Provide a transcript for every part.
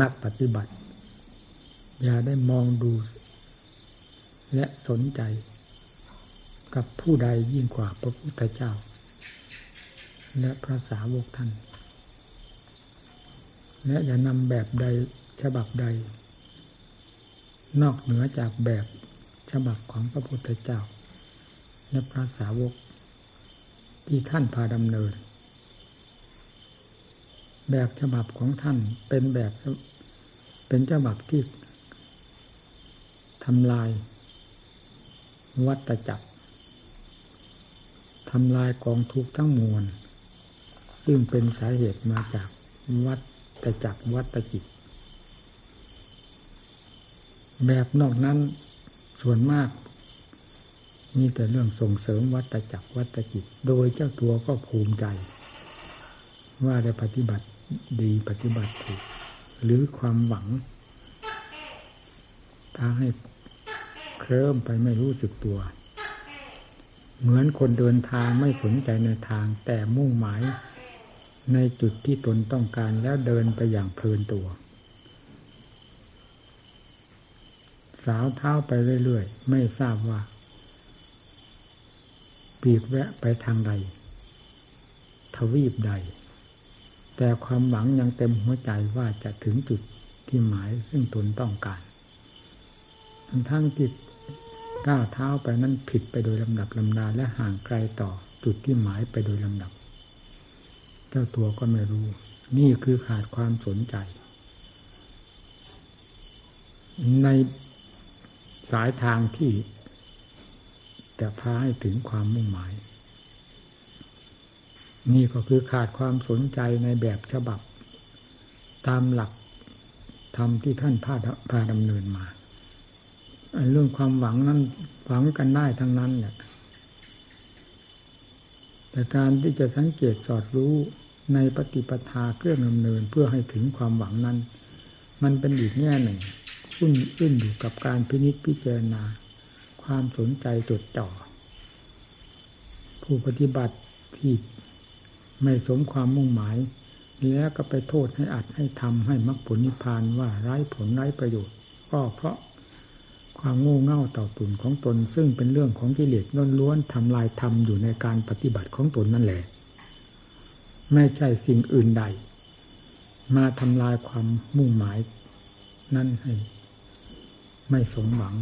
นักปฏิบัติ อย่าได้มองดู และสนใจ กับผู้ใดยิ่งกว่าพระพุทธเจ้า และพระสาวกท่าน และอย่านำแบบใดฉบับใด นอกเหนือจากแบบฉบับของพระพุทธเจ้า และพระสาวกที่ท่านพาดำเนิน แบบฉบับของท่านเป็นแบบเป็นฉบับที่ทำลาย วัตจักรทำลายกองทุกข์ทั้งมวล ซึ่งเป็นสาเหตุมาจากวัตจักรวัตจิต แบบนอกนั้นส่วนมาก มีแต่เรื่องส่งเสริมวัตจักรวัตจิต โดยเจ้าตัวก็ภูมิใจ ว่าได้ปฏิบัติ ดีปฏิบัติถูก หรือความหวัง ถ้าให้เคลิ้มไปไม่รู้สึกตัว เหมือนคนเดินทางไม่สนใจในทาง แต่มุ่งหมายในจุดที่ตนต้องการแล้วเดินไปอย่างเพลินตัว สาวเท้าไปเรื่อยๆ ไม่ทราบว่า ปีกแวะไปทางใด ทวีปใด แต่ความหวังยังเต็มหัวใจว่าจะถึงจุดที่หมายซึ่งตนต้องการทั้งจิตก้าวเท้าไปนั้นผิดไปโดยลำดับลำดาและห่างไกลต่อจุดที่หมายไปโดยลำดับ เจ้าตัวก็ไม่รู้ นี่คือขาดความสนใจ ในสายทางที่จะพาให้ถึงความมุ่งหมาย นี่ก็คือขาดความสนใจในแบบฉบับ ตามหลักธรรมที่ท่านพาพาดำเนินมาเรื่องความหวังนั้นหวังกันได้ทั้งนั้นแหละแต่การที่จะสังเกตสอดรู้ในปฏิปทาเครื่องดำเนินเพื่อให้ถึงความหวังนั้น มันเป็นอีกแง่หนึ่งขึ้นขึ้นอยู่กับการพินิจพิจารณา ความสนใจจดจ่อผู้ปฏิบัติที่ ไม่สมความมุ่งหมาย แล้วก็ไปโทษให้อัดให้ทำให้มรรคผลนิพพานว่าไร้ผลไร้ประโยชน์ ก็เพราะความโง่เง่าต่อตุนของตน ซึ่งเป็นเรื่องของกิเลสล้วนๆทำลายธรรมอยู่ในการปฏิบัติของตนนั่นแหละ ไม่ใช่สิ่งอื่นใด มาทำลายความมุ่งหมายนั่นให้ไม่สมหวัง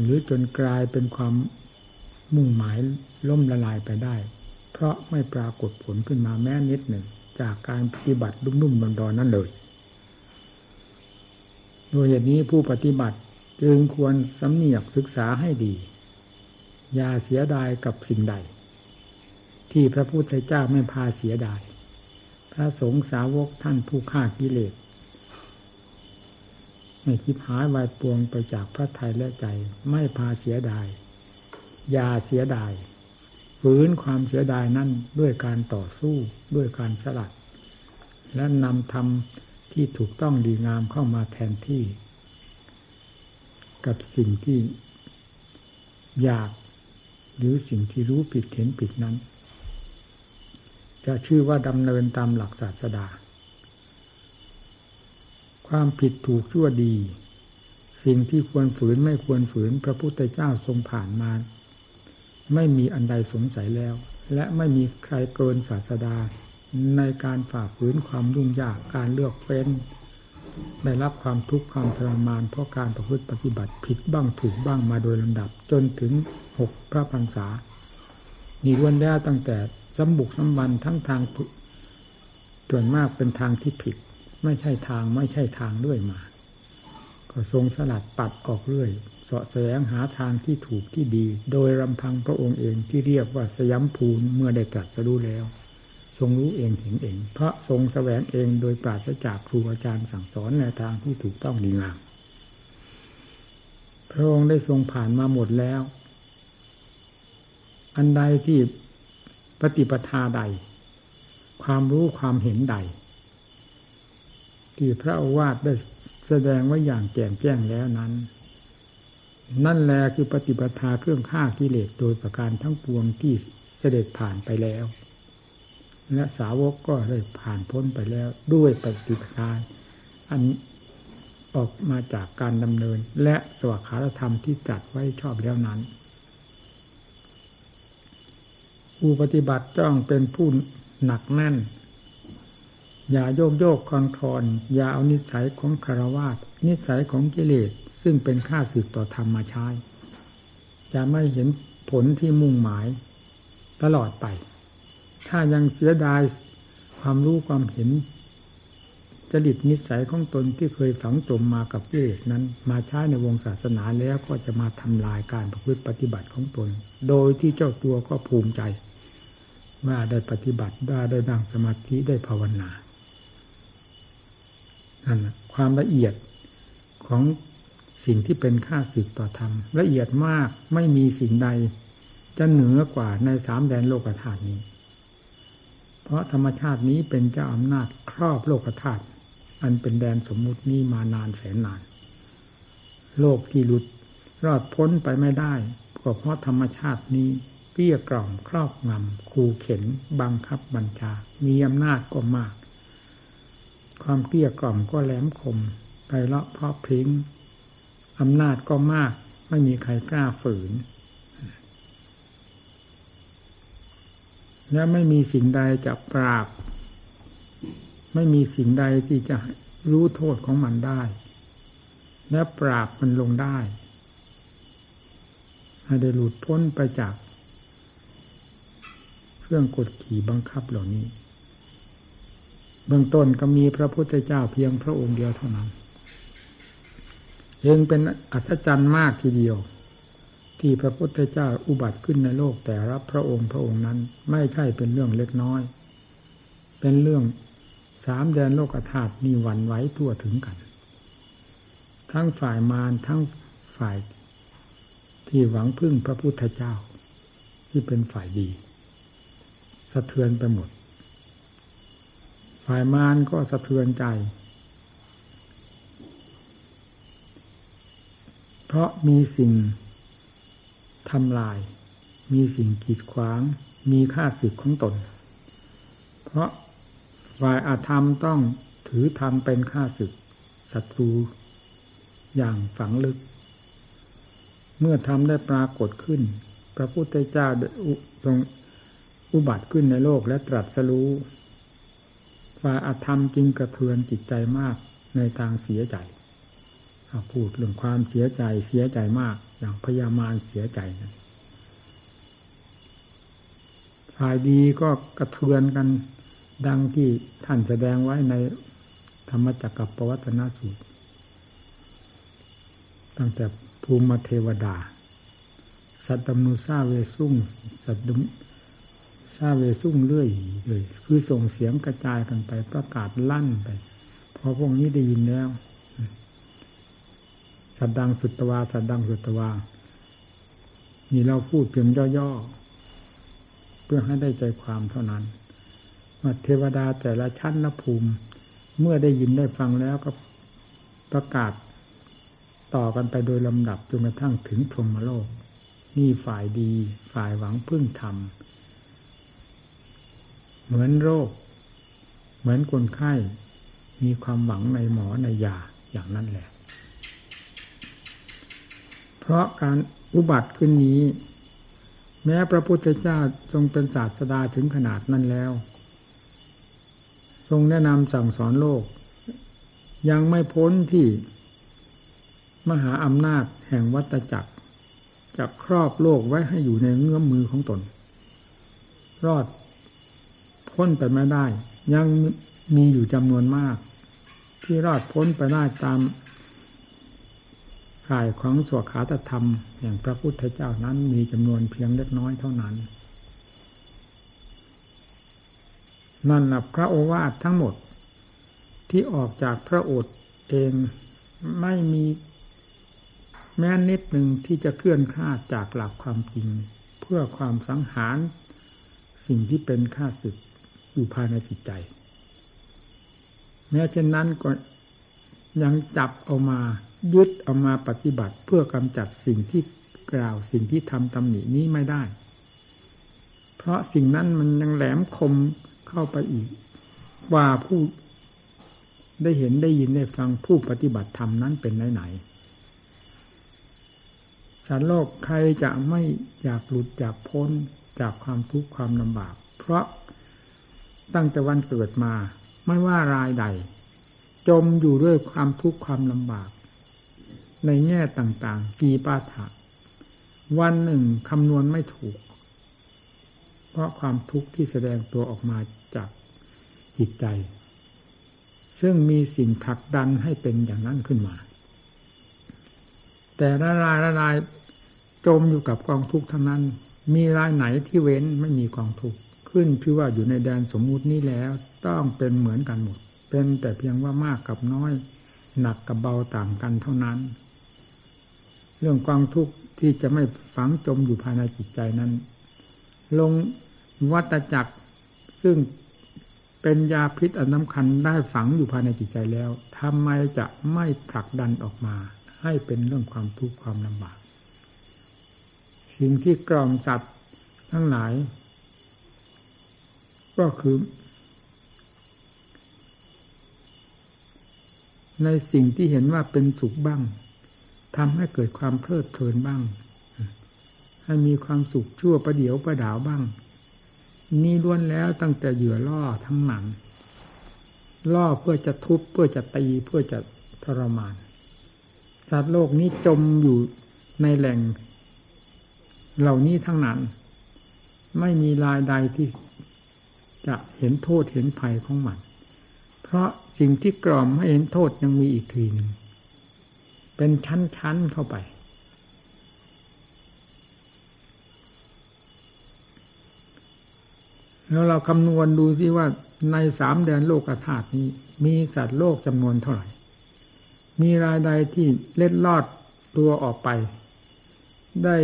หรือจนกลายเป็นความมุ่งหมายล่มละลายไปได้ เพราะไม่ปรากฏผลขึ้นมาแม้นิดหนึ่ง จากการปฏิบัตินุ่มๆดอนๆนั่นเลยโดยเหตุนี้ผู้ปฏิบัติจึงควรสำเนียกศึกษาให้ดี อย่าเสียดายกับสิ่งใด ที่พระพุทธเจ้าไม่พาเสียดาย พระสงฆ์สาวกท่านผู้ฆ่ากิเลสไม่คิดหายวายปวงไปจากพระทัยและใจไม่พาเสียดาย อย่าเสียดาย ฝืนความเสียดายนั่นด้วยการต่อสู้ด้วยการสลัด และนำธรรมที่ถูกต้องดีงามเข้ามาแทนที่ กับสิ่งที่อยากหรือสิ่งที่รู้ผิดเห็นผิดนั้น จะชื่อว่าดำเนินตามหลักศาสดา ความผิดถูกชั่วดี สิ่งที่ควรฝืนไม่ควรฝืนพระพุทธเจ้าทรงผ่านมา ไม่มีอันใดสงสัยแล้ว และไม่มีใครเกินศาสดา ในการฝ่าฝืนความยุ่งยากการเลือกเฟ้น ได้รับความทุกข์ความทรมาน เพราะการประพฤติปฏิบัติผิดบ้างถูกบ้างมาโดยลำดับ จนถึงหกพระพรรษามีวันแล้วตั้งแต่สมบุกสมบันทั้งทางส่วนมากเป็นทางที่ผิด ไม่ใช่ทางไม่ใช่ทางด้วยมา ก็ทรงสลัดปัดออกเรื่อยเสาะแสวงหาทางที่ถูกที่ดี โดยรำพังพระองค์เองที่เรียกว่าสยามภูนเมื่อได้ตรัสรู้แล้ว ทรงรู้เองเห็นเอง เพราะทรงแสวงเองโดยปราศจากครูอาจารย์สั่งสอนในทางที่ถูกต้องดีงามพระองค์ได้ทรงผ่านมาหมดแล้ว อันใดที่ปฏิปทาใด ความรู้ความเห็นใด ที่พระอาวาสได้ แสดงไว้อย่างแจ่มแจ้งแล้วนั้น นั่นแหละคือปฏิปทาเครื่องฆ่ากิเลสโดยประการทั้งปวงที่เสด็จผ่านไปแล้ว และสาวกก็ได้ผ่านพ้นไปแล้ว ด้วยปฏิปทาอันออกมาจากการดำเนิน และสวัสดิธรรมที่จัดไว้ชอบแล้วนั้นผู้ปฏิบัติจ้องเป็นผู้หนักแน่น อย่าโยกโยกคลอนคลอน อย่าเอานิสัยของคารวาสนิสัยของกิเลสซึ่งเป็นค่าสึกต่อธรรมมาใช้จะไม่เห็นผลที่มุ่งหมายตลอดไป ถ้ายังเสียดายความรู้ความเห็นจริตนิสัยของตนที่เคยฝังจมมากับกิเลสนั้น มาใช้ในวงศาสนาแล้วก็จะมาทำลายการประพฤติปฏิบัติของตน โดยที่เจ้าตัวก็ภูมิใจ ว่าได้ปฏิบัติได้ได้ดังสมาธิได้ภาวนา นั่นความละเอียดของสิ่งที่เป็นค่าสึกต่อธรรม ละเอียดมากไม่มีสิ่งใด จะเหนือกว่าในสามแดนโลกธาตุนี้ เพราะธรรมชาตินี้เป็นเจ้าอำนาจครอบโลกธาตุอันเป็นแดนสมมุตินี้มานานแสนนาน โลกที่หลุดรอดพ้นไปไม่ได้ก็เพราะธรรมชาตินี้เปี้ยกล่อมครอบงำคูเข็น บังคับบัญชา มีอำนาจก็มาก ความเปี้ยกล่อมก็แหลมคมไปเลาะเพาะพริ้งอำนาจก็มาก ไม่มีใครกล้าฝืน และไม่มีสิ่งใดจะปราบ ไม่มีสิ่งใดที่จะรู้โทษของมันได้ และปราบมันลงได้ ให้ได้หลุดพ้นไปจาก เครื่องกดขี่บังคับเหล่านี้ เบื้องต้นก็มีพระพุทธเจ้าเพียงพระองค์เดียวเท่านั้นยังเป็นอัศจรรย์มากทีเดียว ที่พระพุทธเจ้าอุบัติขึ้นในโลกแต่รับพระองค์พระองค์นั้นไม่ใช่เป็นเรื่องเล็กน้อย เป็นเรื่องสามแดนโลกธาตุมีวันไหวทั่วถึงกัน ทั้งฝ่ายมารทั้งฝ่ายที่หวังพึ่งพระพุทธเจ้า ที่เป็นฝ่ายดี สะเทือนไปหมด ฝ่ายมารก็สะเทือนใจ เพราะมีสิ่งทำลาย มีสิ่งกีดขวาง มีค่าสิทธิ์ของตน เพราะฝ่ายอาธรรมต้องถือธรรมเป็นค่าศึกศัตรูอย่างฝังลึก เมื่อธรรมได้ปรากฏขึ้น พระพุทธเจ้าทรงอุบัติขึ้นในโลกและตรัสรู้ ฝ่ายอาธรรมจริงกระเทือนจิตใจมากในทางเสียใจพูดเรื่องความเสียใจเสียใจมาก อย่างพยามารเสียใจนะฝ่ายดีก็กระเทือนกันดังที่ท่านแสดงไว้ในธรรมจักรปวัตนสูตร ตั้งแต่ภูมิเทวดา สัตตมุซาเวสุ่งสัตต ซาเวสุ่งเรื่อยเลยคือส่งเสียงกระจายกันไปประกาศลั่นไป พอพวกนี้ได้ยินแล้วสัตดังสุตวาสัตดังสุตวานี่เราพูดเพียงย่อๆ เพื่อให้ได้ใจความเท่านั้นว่าเทวดาแต่ละชั้นนภูมิ เมื่อได้ยินได้ฟังแล้วก็ประกาศต่อกันไปโดยลำดับจนกระทั่งถึงพรหมโลก นี่ฝ่ายดีฝ่ายหวังพึ่งธรรม เหมือนโรค เหมือนคนไข้ มีความหวังในหมอในยาอย่างนั้นแหละ เพราะการอุบัติขึ้นนี้ แม้พระพุทธเจ้าทรงเป็นศาสดาถึงขนาดนั้นแล้ว ทรงแนะนำสั่งสอนโลก ยังไม่พ้นที่มหาอำนาจแห่งวัตจักรจะครอบโลกไว้ให้อยู่ในเงื้อมมือของตน รอด พ้นไปไม่ได้ ยังมีอยู่จำนวนมาก ที่รอดพ้นไปได้ตามข่ายของสวขาตธรรมแห่งพระพุทธเจ้านั้นมีจำนวนเพียงเล็กน้อยเท่านั้น นั่นแหละพระโอวาททั้งหมดที่ออกจากพระโอษฐ์เองไม่มีแม้นิดหนึ่งที่จะเคลื่อนคลาดจากหลักความจริง เพื่อความสังหารสิ่งที่เป็นค่าศึก อยู่ภายในจิตใจ แม้เช่นนั้นก็ยังจับเอามายึดเอามาปฏิบัติเพื่อกำจัดสิ่งที่กล่าวสิ่งที่ทำตำหนินี้ไม่ได้ เพราะสิ่งนั้นมันยังแหลมคมเข้าไปอีก ว่าผู้ได้เห็นได้ยินได้ฟังผู้ปฏิบัติธรรมนั้นเป็นไหนๆสัตว์โลกใครจะไม่อยากหลุดจากพ้นจากความทุกข์ความลำบาก เพราะ ตั้งแต่วันเกิดมา ไม่ว่ารายใด จมอยู่ด้วยความทุกข์ความลำบาก ในแง่ต่างๆ กีปาถะวันหนึ่งคำนวณไม่ถูก เพราะความทุกข์ที่แสดงตัวออกมาจากจิตใจ ซึ่งมีสิ่งผลักดันให้เป็นอย่างนั้นขึ้นมา แต่ละรายละรายจมอยู่กับกองทุกข์ทั้งนั้น มีรายไหนที่เว้นไม่มีกองทุกข์ ขึ้นชื่อว่าอยู่ในแดนสมมุตินี้แล้ว ต้องเป็นเหมือนกันหมด เป็นแต่เพียงว่ามากกับน้อย หนักกับเบาต่างกันเท่านั้น เรื่องกองทุกข์ที่จะไม่ฝังจมอยู่ภายในจิตใจนั้น ลงวัตจักรซึ่งเป็นยาพิษอันสำคัญได้ฝังอยู่ภายในจิตใจแล้วทำไมจะไม่ผลักดันออกมา ให้เป็นเรื่องความทุกข์ความลำบาก สิ่งที่กล่อมสัตว์ทั้งหลาย ก็คือ ในสิ่งที่เห็นว่าเป็นสุขบ้างทำให้เกิดความเพลิดเพลินบ้าง ให้มีความสุขชั่วประเดี๋ยวประดาวบ้าง นี่ล้วนแล้วตั้งแต่เหยื่อล่อทั้งหนังล่อเพื่อจะทุบเพื่อจะตีเพื่อจะทรมาน สัตว์โลกนี้จมอยู่ในแหล่ง เหล่านี้ทั้งนั้น ไม่มีรายใดที่ จะเห็นโทษเห็นภัยของมัน เพราะสิ่งที่กล่อมให้เห็นโทษยังมีอีกทีหนึ่งเป็นชั้นๆเข้าไป แล้วเราคำนวณดูสิว่าในสามแดนโลกธาตุนี้ มีสัตว์โลกจำนวนเท่าไหร่ มีรายใดที่เล็ดลอดตัวออกไป ได้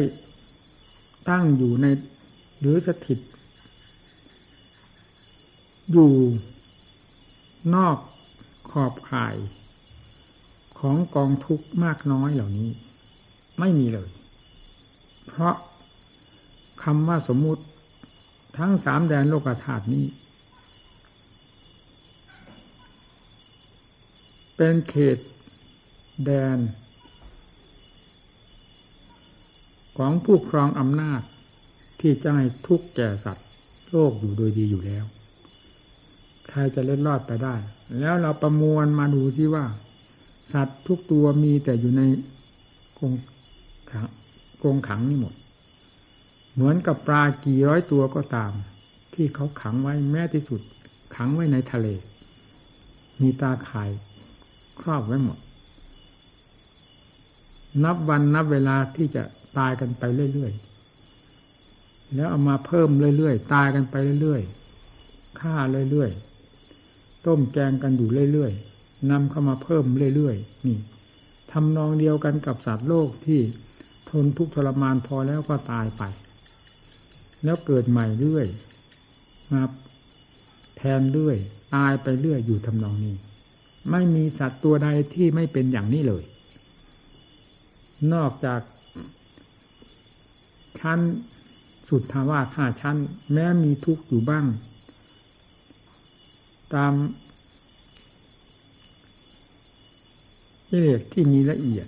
ตั้งอยู่ในหรือสถิต อยู่นอกขอบข่ายของกองทุกข์มากน้อยเหล่านี้ ไม่มีเลย เพราะคำว่าสมมุติทั้งสามแดนโลกธาตุนี้ เป็นเขตแดน ของผู้ครองอำนาจที่จะให้ทุกแก่สัตว์ โลกอยู่โดยดีอยู่แล้ว ใครจะเล็ดรอดไปได้ แล้วเราประมวลมาดูที่ว่า สัตว์ทุกตัวมีแต่อยู่ในกรงขังกรงขังนี่หมด เหมือนกับปลากี่ร้อยตัวก็ตาม ที่เขาขังไว้แม้ที่สุด ขังไว้ในทะเล มีตาข่ายครอบไว้หมด นับวันนับเวลาที่จะตายกันไปเรื่อยๆ แล้วเอามาเพิ่มเรื่อยๆ ตายกันไปเรื่อยๆ ฆ่าเรื่อยๆ ต้มแกงกันอยู่เรื่อยๆนำเข้ามาเพิ่มเรื่อยๆนี่ทำนองเดียวกันกับสัตว์โลกที่ทนทุกข์ทรมานพอแล้วก็ตายไป แล้วเกิดใหม่เรื่อยมาแทนเรื่อยตายไปเรื่อยอยู่ทำนองนี้ ไม่มีสัตว์ตัวใดที่ไม่เป็นอย่างนี้เลย นอกจากชั้นสุดทาวาห้าชั้น แม้มีทุกข์อยู่บ้าง ตามกิเลสที่มีละเอียด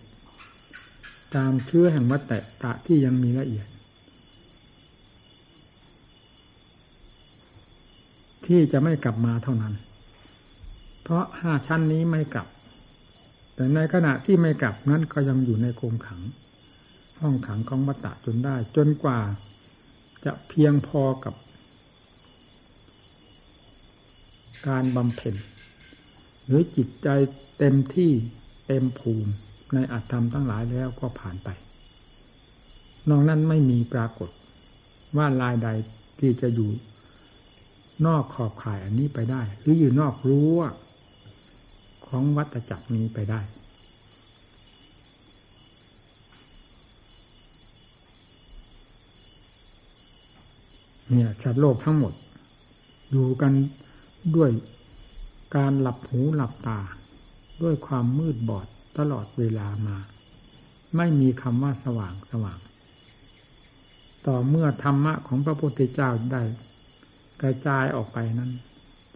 ตามเชื้อแห่งวัตตะที่ยังมีละเอียด ที่จะไม่กลับมาเท่านั้น เพราะห้าชั้นนี้ไม่กลับ แต่ในขณะที่ไม่กลับนั้นก็ยังอยู่ในกรงขัง ห้องขังของวัตตะจนได้ จนกว่า จะเพียงพอกับ การบำเพ็ญหรือจิตใจเต็มที่เต็มภูมิในอัตธรรมทั้งหลายแล้วก็ผ่านไป นอกนั้นไม่มีปรากฏว่าลายใดที่จะอยู่นอกขอบข่ายอันนี้ไปได้ หรืออยู่นอกรั้วของวัตจักรนี้ไปได้ เนี่ยสัตว์โลกทั้งหมด อยู่กัน ด้วยการหลับหูหลับตา ด้วยความมืดบอดตลอดเวลามา ไม่มีคำว่าสว่างสว่าง ต่อเมื่อธรรมะของพระพุทธเจ้าได้กระจายออกไปนั้น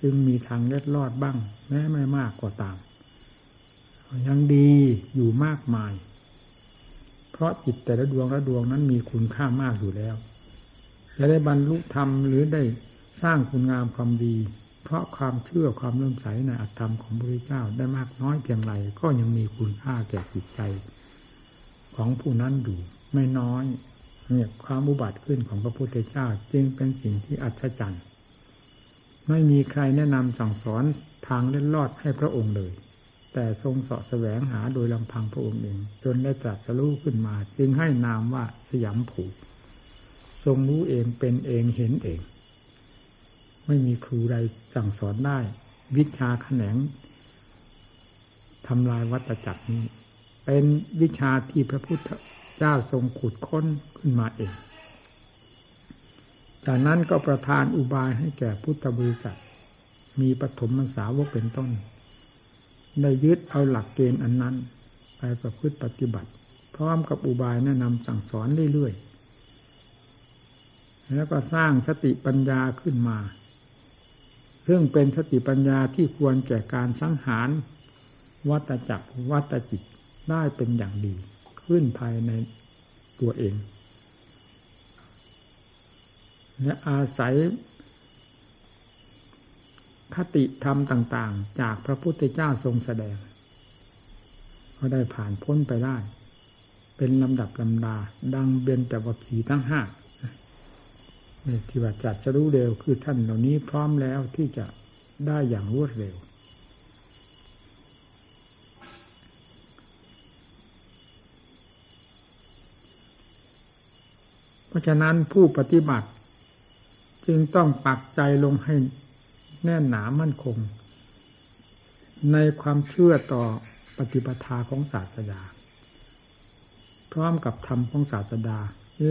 จึงมีทางเล็ดลอดบ้าง แม้ไม่มากก็าตาม ยังดีอยู่มากมาย เพราะจิตแต่ละดวงละดวงนั้นมีคุณค่ามากอยู่แล้ว จะได้บรรลุธรรมหรือได้สร้างคุณงามความดี เพราะความเชื่อความเลื่อมใสในอัตธรรมของพระพุทธเจ้าได้มากน้อยเพียงไรก็ยังมีคุณค่าแก่จิตใจ ของผู้นั้นอยู่ไม่น้อยเนี่ยความอุบัติขึ้นของพระพุทธเจ้าจึงเป็นสิ่งที่อัศจรรย์ไม่มีใครแนะนำสั่งสอนทางเล่นลอดให้พระองค์เลย แต่ทรงเสาะแสวงหาโดยลำพังพระองค์เอง จนได้ตรัสรู้ขึ้นมา จึงให้นามว่าสยามผูทรงรู้เองเป็นเองเห็นเอง ไม่มีครูใดสั่งสอนได้ วิชาแขนงทำลายวัตจักรนี้ เป็นวิชาที่พระพุทธเจ้าทรงขุดค้นขึ้นมาเอง จากนั้นก็ประทานอุบายให้แก่พุทธบริษัท มีปฐมมสาวกเป็นต้น ได้ยึดเอาหลักเกณฑ์อันนั้น ไปประพฤติปฏิบัติ พร้อมกับอุบายแนะนำสั่งสอนเรื่อยๆ แล้วก็สร้างสติปัญญาขึ้นมา ซึ่งเป็นสติปัญญาที่ควรแก่การสังหาร วัตจักรวัตจิตได้เป็นอย่างดี ขึ้นภายในตัวเอง และอาศัยคติธรรมต่าง ๆ จากพระพุทธเจ้าทรงแสดง ก็ได้ผ่านพ้นไปได้ เป็นลำดับลำดา ดังเบญจวัคคีทั้งห้า ที่ว่าจัดจะรู้เร็วคือท่านเหล่านี้พร้อมแล้วที่จะได้อย่างรวดเร็ว เพราะฉะนั้นผู้ปฏิบัติ จึงต้องปักใจลงให้แน่นหนามั่นคง ในความเชื่อต่อปฏิปทาของศาสดา พร้อมกับธรรมของศาสดา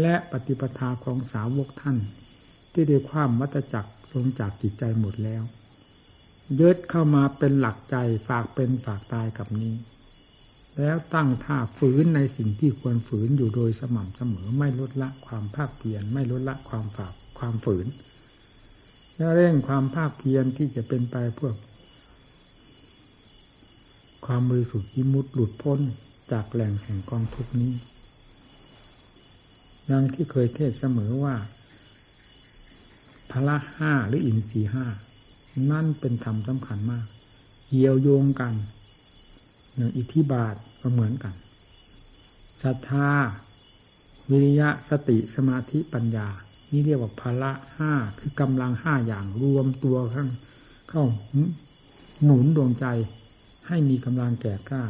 และปฏิปทาของสาวกท่าน ที่ได้ความวัตจักรลงจากจิตใจหมดแล้วยึดเข้ามาเป็นหลักใจฝากเป็นฝากตายกับนี้ แล้วตั้งท่าฝืนในสิ่งที่ควรฝืนอยู่โดยสม่ำเสมอไม่ลดละความภาคเพียรไม่ลดละความฝากความฝืนแล้วเร่งความภาคเพียรที่จะเป็นไปเพื่อความบริสุทธิ์ยิมุตหลุดพ้นจากแหล่งแห่งกองทุกนี้ดังที่เคยเทศเสมอว่า พละห้าหรืออินทรีห้านั่นเป็นธรรมสำคัญมากเกี่ยวโยงกันอย่างอิทธิบาทก็เหมือนกันศรัทธาวิริยะสติสมาธิปัญญา นี่เรียกว่าพละห้าคือกำลังห้าอย่างรวมตัวข้างเข้าหนุนดวงใจให้มีกำลังแก่กล้า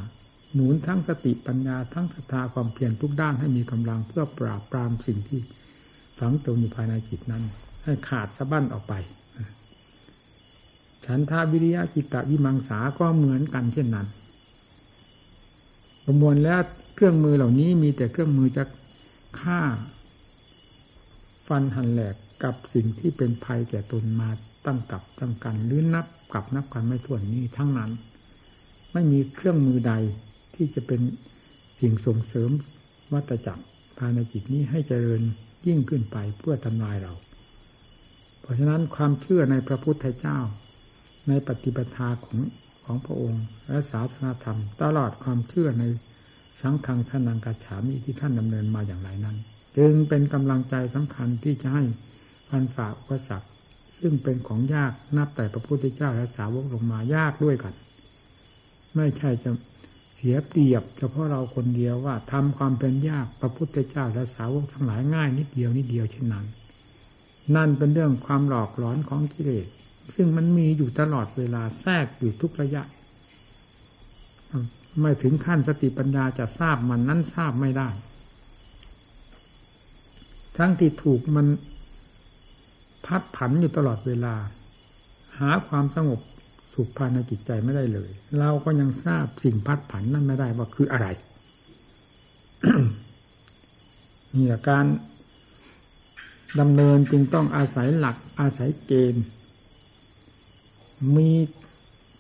หนุนทั้งสติปัญญาทั้งศรัทธาความเพียรทุกด้านให้มีกำลังเพื่อปราบปรามสิ่งที่ฝังตัวอยู่ภายในจิตนั้น ให้ขาดสะบั้นออกไป ฉันทาวิริยะจิตตวิมังสาก็เหมือนกันเช่นนั้น ประมวลแล้วเครื่องมือเหล่านี้มีแต่เครื่องมือจะฆ่า ฟันหันแหลกกับสิ่งที่เป็นภัยแก่ตนมาตั้งกับตั้งกันหรือนับกับนับกันไม่ถ้วนนี้ทั้งนั้น ไม่มีเครื่องมือใดที่จะเป็นสิ่งส่งเสริมวัตจักรภายในจิตนี้ให้เจริญยิ่งขึ้นไปเพื่อทำลายเรา เพราะฉะนั้นความเชื่อในพระพุทธเจ้า ในปฏิปทาของของพระองค์ และศาสนาธรรม ตลอดความเชื่อในสังฆังสนังกัจฉามิที่ท่านดำเนินมาอย่างไรนั้น จึงเป็นกำลังใจสำคัญที่จะให้พันฝ่าอุปสรรคซึ่งเป็นของยากนับแต่พระพุทธเจ้าและสาวกลงมายากด้วยกัน ไม่ใช่จะเสียเปรียบ เฉพาะเราคนเดียวว่าทำความเป็นยากพระพุทธเจ้าและสาวกทั้งหลายง่ายนิดเดียวนิดเดียวเช่นนั้น นั่นเป็นเรื่องความหลอกหลอนของกิเลสซึ่งมันมีอยู่ตลอดเวลาแทรกอยู่ทุกระยะ ไม่ถึงขั้นสติปัญญาจะทราบมันนั้นทราบไม่ได้ ทั้งที่ถูกมันพัดผันอยู่ตลอดเวลา หาความสงบสุขภายในจิตใจไม่ได้เลย เราก็ยังทราบสิ่งพัดผันนั้นไม่ได้ว่าคืออะไรนี่การ ดำเนินจึงต้องอาศัยหลักอาศัยเกณฑ์ มี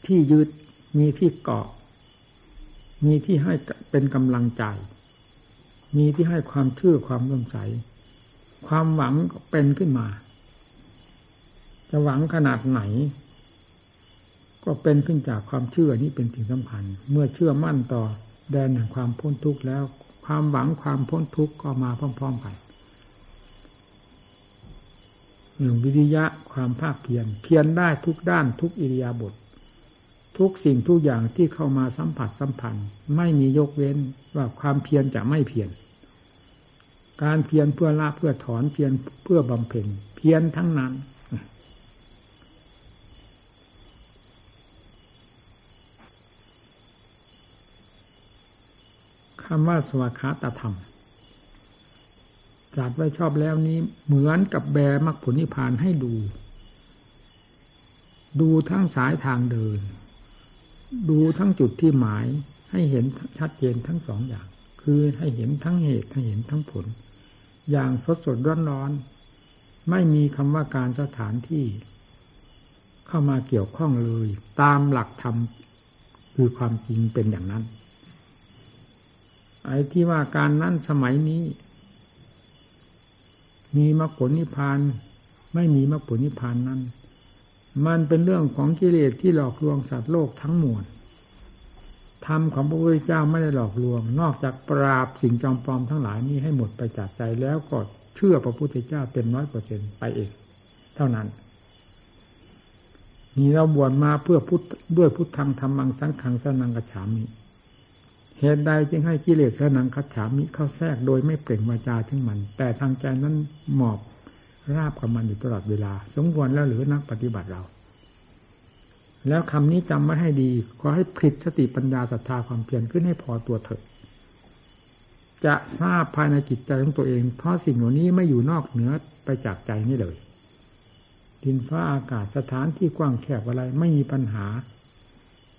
ที่ยึดมีที่เกาะ มีที่ให้เป็นกำลังใจ มีที่ให้ความเชื่อความร่มใส ความหวังเป็นขึ้นมา จะหวังขนาดไหน ก็เป็นขึ้นจากความเชื่อนี้เป็นสิ่งสำคัญ เมื่อเชื่อมั่นต่อแดนแห่งความพ้นทุกข์แล้ว ความหวังความพ้นทุกข์ก็มาพร้อมๆกัน วิริยะความภาคเพียรเพียรได้ทุกด้านทุกอิริยาบถทุกสิ่งทุกอย่างที่เข้ามาสัมผัสสัมพันธ์ ไม่มียกเว้นว่าความเพียรจะไม่เพียรการเพียรเพื่อละเพื่อถอนเพียรเพื่อบำเพ็ญเพียรทั้งนั้นคำว่าสวัคาตธรรม จัดไว้ชอบแล้วนี้ เหมือนกับแบมรรคผลนิพพานให้ดู ดูทั้งสายทางเดิน ดูทั้งจุดที่หมายให้เห็นชัดเจนทั้งสองอย่าง คือให้เห็นทั้งเหตุให้เห็นทั้งผล อย่างสดสดร้อนร้อนไม่มีคำว่าการสถานที่ เข้ามาเกี่ยวข้องเลย ตามหลักธรรมคือความจริงเป็นอย่างนั้น ไอ้ที่ว่าการนั้นสมัยนี้ มีมรรคผลนิพพานไม่มีมรรคผลนิพพานนั้น มันเป็นเรื่องของกิเลสที่หลอกลวงสัตว์โลกทั้งมวลธรรมของพระพุทธเจ้าไม่ได้หลอกลวง นอกจากปราบสิ่งจอมปลอมทั้งหลายนี้ให้หมดไปจากใจแล้วก็เชื่อพระพุทธเจ้าเต็มร้อยเปอร์เซ็นไปเองเท่านั้นนี่เราบวชมาเพื่อพุทธด้วยพุทธังธรรมังสังขังสนังกระฉามิ เหตุใดจึงให้กิเลสนังคัจฉามิเข้าแทรกโดยไม่เปล่งวาจาถึงมัน แต่ทางใจนั้นหมอบราบกับมันอยู่ตลอดเวลา สมควรแล้วหรือนักปฏิบัติเรา แล้วคำนี้จำไว้ให้ดีขอให้ผลิตสติปัญญาศรัทธาความเพียรขึ้นให้พอตัวเถิดจะทราบภายในจิตใจของตัวเอง เพราะสิ่งเหล่านี้ไม่อยู่นอกเหนือไปจากใจนี่เลย ดินฟ้าอากาศสถานที่กว้างแคบอะไรไม่มีปัญหา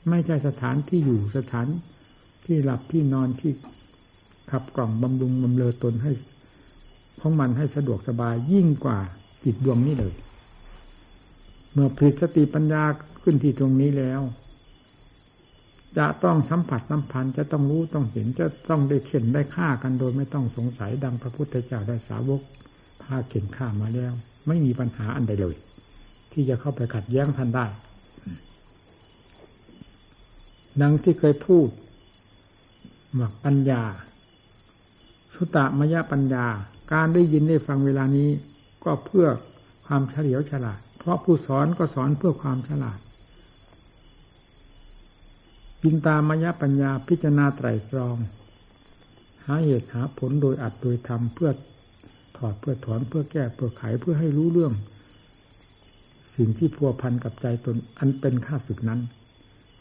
ไม่ใช่สถานที่อยู่สถาน ที่หลับที่นอนที่ขับกล่องบำรุงบำเลอตนให้ของมันให้สะดวกสบายยิ่งกว่าจิตดวงนี้เลย เมื่อผลิตสติปัญญาขึ้นที่ตรงนี้แล้ว จะต้องสัมผัสสัมพันธ์จะต้องรู้ต้องเห็นจะต้องได้เข็นได้ฆ่ากันโดยไม่ต้องสงสัยดังพระพุทธเจ้าได้สาวกพาเข็นฆ่ามาแล้ว ไม่มีปัญหาอันใดเลย ที่จะเข้าไปขัดแย้งท่านได้ ดังที่เคยพูด ปัญญา สุตตมยปัญญา การได้ยินได้ฟังเวลานี้ ก็เพื่อความเฉลียวฉลาด เพราะผู้สอนก็สอนเพื่อความฉลาดปินตามยปัญญาพิจารณาไตรตรอง หาเหตุหาผลโดยอัดโดยทำเพื่อถอดเพื่อถอนเพื่อแก้เพื่อไขเพื่อให้รู้เรื่อง สิ่งที่พัวพันกับใจตนอันเป็นข้าศึกนั้น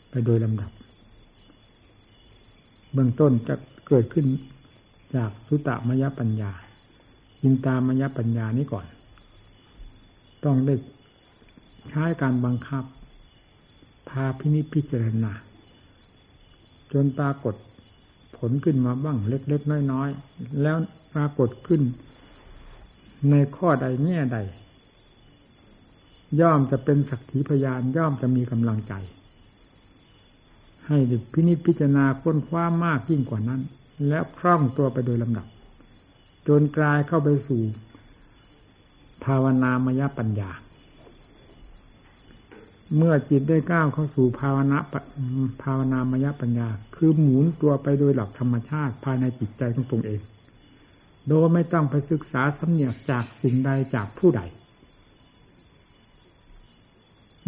ไปโดยลำดับ เบื้องต้นจะเกิดขึ้นจากสุตมยปัญญาอินตามยปัญญานี้ก่อน ต้องได้ใช้การบังคับ พาพินิจพิจารณา จนปรากฏผลขึ้นมาบ้างเล็กๆน้อยๆ แล้วปรากฏขึ้น ในข้อใดแง่ใด ย่อมจะเป็นสักขีพยานย่อมจะมีกำลังใจ ให้พินิจพิจารณาค้นคว้ามากยิ่งกว่านั้น แล้วคล่องตัวไปโดยลำดับ จนกลายเข้าไปสู่ ภาวนามยปัญญา เมื่อจิตได้ก้าวเข้าสู่ภาวนาภาวนามยปัญญา คือหมุนตัวไปโดยหลักธรรมชาติภายในจิตใจของตนเอง โดยไม่ต้องไปศึกษาสำเนียกจากสิ่งใดจากผู้ใด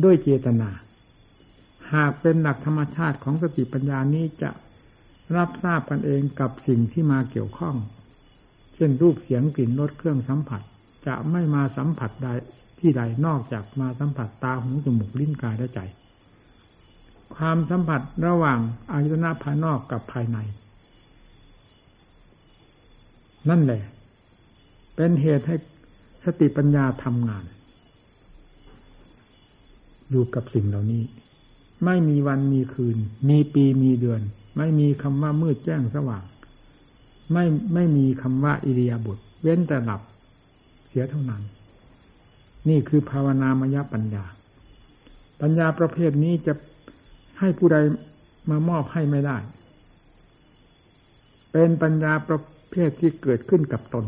ด้วยเจตนา หากเป็นหลักธรรมชาติของสติปัญญานี้จะรับทราบกันเองกับสิ่งที่มาเกี่ยวข้อง เช่นรูปเสียงกลิ่นรสเครื่องสัมผัส จะไม่มาสัมผัสใดที่ใดนอกจากมาสัมผัสตาหูจมูกลิ้นกายและใจ ความสัมผัสระหว่างอายตนะภายนอกกับภายใน นั่นแหละ เป็นเหตุให้สติปัญญาทำงาน อยู่กับสิ่งเหล่านี้ ไม่มีวันมีคืน มีปีมีเดือน ไม่มีคำว่ามืดแจ้งสว่าง ไม่ไม่มีคำว่าอิริยาบถเว้นแต่หลับเสียเท่านั้น นี่คือภาวนามยปัญญา ปัญญาประเภทนี้จะให้ผู้ใดมามอบให้ไม่ได้ เป็นปัญญาประเภทที่เกิดขึ้นกับตน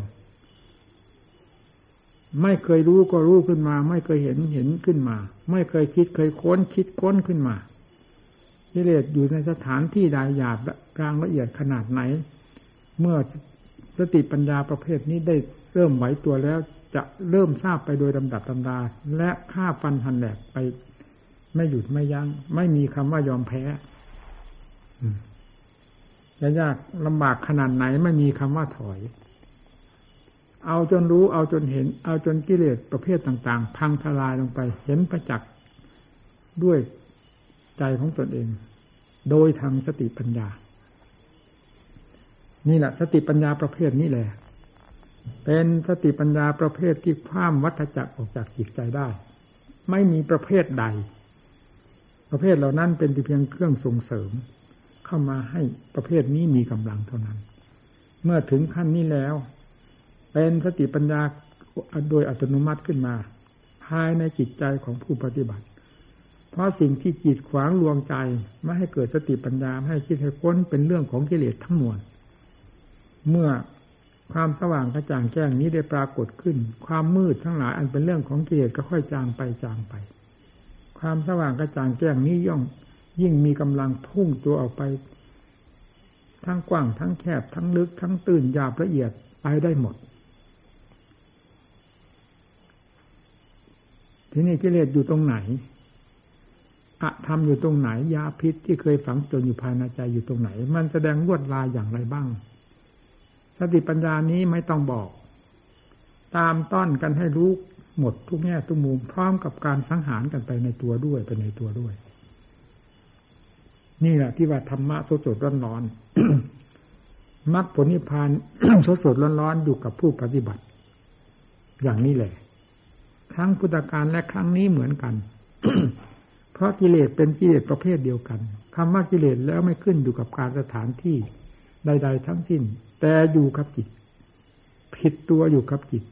ไม่เคยรู้ก็รู้ขึ้นมา ไม่เคยเห็นเห็นขึ้นมา ไม่เคยคิดเคยค้นคิดค้นขึ้นมากิเลสอยู่ในสถานที่ใดหยาบกลางละเอียดขนาดไหน เมื่อสติปัญญาประเภทนี้ได้เริ่มไหวตัวแล้วจะเริ่มทราบไปโดยลำดับลำดา และฆ่าฟันหันแหลกไป ไม่หยุดไม่ยัง้ง ไม่มีคำว่ายอมแพ้จะยากลำบากขนาดไหนไม่มีคำว่าถอย เอาจนรู้เอาจนเห็น เอาจนกิเลสประเภทต่าง ๆ พังทลายลงไป เห็นประจักษ์ด้วยใจของตนเอง โดยทางสติปัญญา นี่แหละสติปัญญาประเภทนี้แหละ เป็นสติปัญญาประเภทที่ข้ามวัฏจักรออกจากจิตใจได้ ไม่มีประเภทใด ประเภทเหล่านั้นเป็นเพียงเครื่องส่งเสริม เข้ามาให้ประเภทนี้มีกำลังเท่านั้น เมื่อถึงขั้นนี้แล้ว เป็นสติปัญญาโดยอัตโนมัติขึ้นมา ภายในจิตใจของผู้ปฏิบัติ เพราะสิ่งที่จิตขวางลวงใจไม่ให้เกิดสติปัญญาให้คิดให้ค้นเป็นเรื่องของกิเลสทั้งมวลเมื่อความสว่างกระจ่างแจ้งนี้ได้ปรากฏขึ้น ความมืดทั้งหลายอันเป็นเรื่องของกิเลสก็ค่อยจางไปจางไป ความสว่างกระจ่างแจ้งนี้ย่อมยิ่งมีกำลังพุ่งตัวออกไป ทั้งกว้างทั้งแคบทั้งลึกทั้งตื่นหยาบละเอียดไปได้หมด ทีนี้กิเลสอยู่ตรงไหนอะธรรมอยู่ตรงไหน ยาพิษที่เคยฝังจนอยู่ภายในใจอยู่ตรงไหน มันแสดงลวดลายอย่างไรบ้าง สติปัญญานี้ไม่ต้องบอก ตามต้อนกันให้รู้หมดทุกแง่ทุกมุมพร้อมกับการสังหารกันไปในตัวด้วยไปในตัวด้วย นี่แหละที่ว่าธรรมะสดสดร้อนร้อนมรรคผลนิพพานสดสดร้อนร้อนอยู่กับผู้ปฏิบัติ อย่างนี้แหละ ครั้งพุทธการและครั้งนี้เหมือนกัน เพราะกิเลสเป็นกิเลสประเภทเดียวกันคำว่ากิเลสแล้วไม่ขึ้นอยู่กับการสถานที่ใด ๆ ทั้งสิ้น แต่อยู่กับจิต ผิดตัวอยู่กับจิต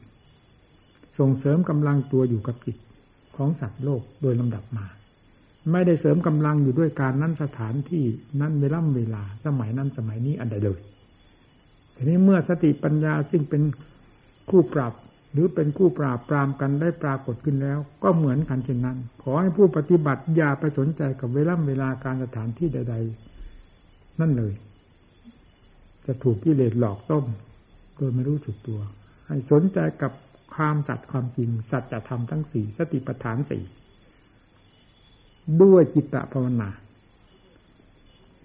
ส่งเสริมกำลังตัวอยู่กับจิตของสัตว์โลกโดยลำดับมา ไม่ได้เสริมกำลังอยู่ด้วยการนั้นสถานที่นั้นเวลาเวลา สมัยนั้นสมัยนี้อันใดเลยทีนี้เมื่อสติปัญญาซึ่งเป็นคู่ปรับ หรือเป็นคู่ปราบปรามกันได้ปรากฏขึ้นแล้ว ก็เหมือนกันเช่นนั้น ขอให้ผู้ปฏิบัติอย่าไปสนใจกับเวลาเวลาการสถานที่ใด ๆ นั่นเลย จะถูกกิเลสหลอกต้มโดยไม่รู้สึกตัว ให้สนใจกับความจัดความจริง สัจธรรมทั้งสี่สติปัฏฐานสี่ด้วยจิตตภาวนา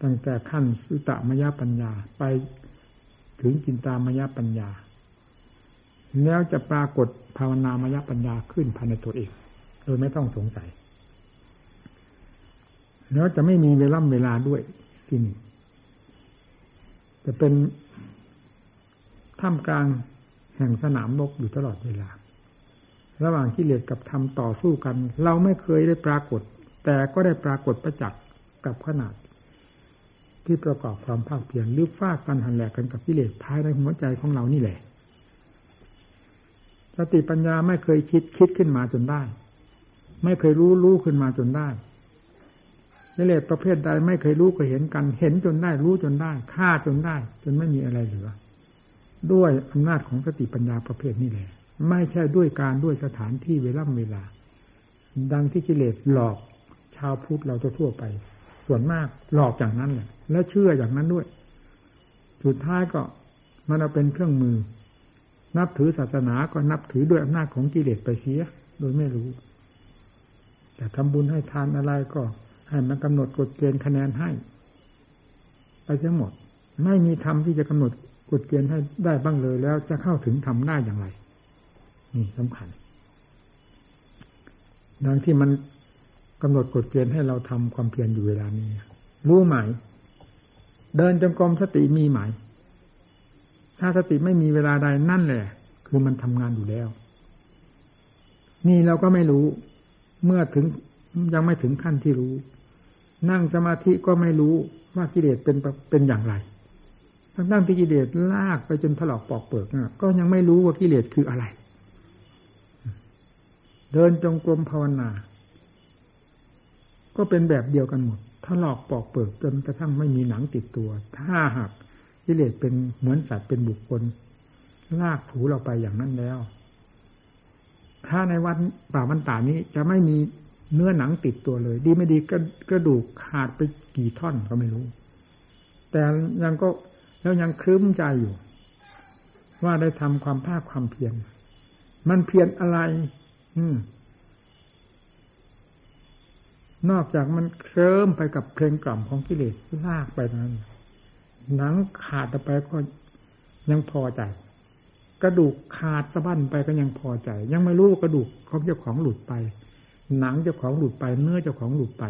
ตั้งแต่ขั้นสุตมยปัญญาไปถึงจินตามยปัญญา แล้วจะปรากฏภาวนามยปัญญาขึ้นภายในตัวเอง โดยไม่ต้องสงสัย แล้วจะไม่มีเวลาเวลาด้วยที่นี่จะเป็นท่ามกลางแห่งสนามรบอยู่ตลอดเวลา ระหว่างกิเลสกับธรรมต่อสู้กัน เราไม่เคยได้ปรากฏ แต่ก็ได้ปรากฏประจักษ์กับขนาด ที่ประกอบความภาคเพียรหรือฟาดฟันหันแหลกกันกับกิเลสภายในหัวใจของเรานี่แหละ สติปัญญาไม่เคยคิดคิดขึ้นมาจนได้ ไม่เคยรู้รู้ขึ้นมาจนได้กิเลสประเภทใดไม่เคยรู้ก็เห็นกัน เห็นจนได้ รู้จนได้ฆ่าจนได้ จนไม่มีอะไรเหลือ ด้วยอำนาจของสติปัญญาประเภทนี้แหละ ไม่ใช่ด้วยการด้วยสถานที่เวลาเวลา ดังที่กิเลสหลอกชาวพุทธเราทั่วไป ส่วนมากหลอกอย่างนั้นแหละ แล้วเชื่ออย่างนั้นด้วย สุดท้ายก็มันเอาเป็นเครื่องมือ นับถือศาสนาก็นับถือด้วยอำนาจของกิเลสไปเสีย โดยไม่รู้ แต่ทำบุญให้ทานอะไรก็ ให้มันกำหนดกฎเกณฑ์คะแนนให้ ไปทั้งหมด ไม่มีธรรมที่จะกำหนดกฎเกณฑ์ให้ได้บ้างเลยแล้ว จะเข้าถึงทำได้อย่างไร นี่สำคัญดังที่มันกำหนดกฎเกณฑ์ให้เราทำความเพียรอยู่เวลานี้ รู้ไหม เดินจงกรมสติมีไหม ถ้าสติไม่มีเวลาใดนั่นแหละ คือมันทำงานอยู่แล้ว นี่เราก็ไม่รู้เมื่อถึงยังไม่ถึงขั้นที่รู้ นั่งสมาธิก็ไม่รู้ว่ากิเลสเป็นเป็นอย่างไรทั้งที่กิเลสลากไปจนถลอกปอกเปิกก็ยังไม่รู้ว่ากิเลสคืออะไร เดินจงกรมภาวนา ก็เป็นแบบเดียวกันหมดถลอกปอกเปิกจนกระทั่งไม่มีหนังติดตัว ถ้าหาก กิเลสเป็นเหมือนสัตว์เป็นบุคคล ลากถูเราไปอย่างนั้นแล้ว ถ้าในวัดป่ามันตานี้จะไม่มีเนื้อหนังติดตัวเลย ดีไม่ดีก็กระดูกขาดไปกี่ท่อนก็ไม่รู้ แต่ยังก็แล้วยังครึ้มใจอยู่ ว่าได้ทำความภาคความเพียรมันเพียรอะไร อืมนอกจากมันเคลิ้มไปกับเพลงกล่อมของกิเลสลากไปนั้น หนังขาดไปก็ยังพอใจ กระดูกขาดสะบั้นไปก็ยังพอใจ ยังไม่รู้กระดูกของเจ้าของหลุดไป หนังเจ้าของหลุดไป เนื้อเจ้าของหลุดไป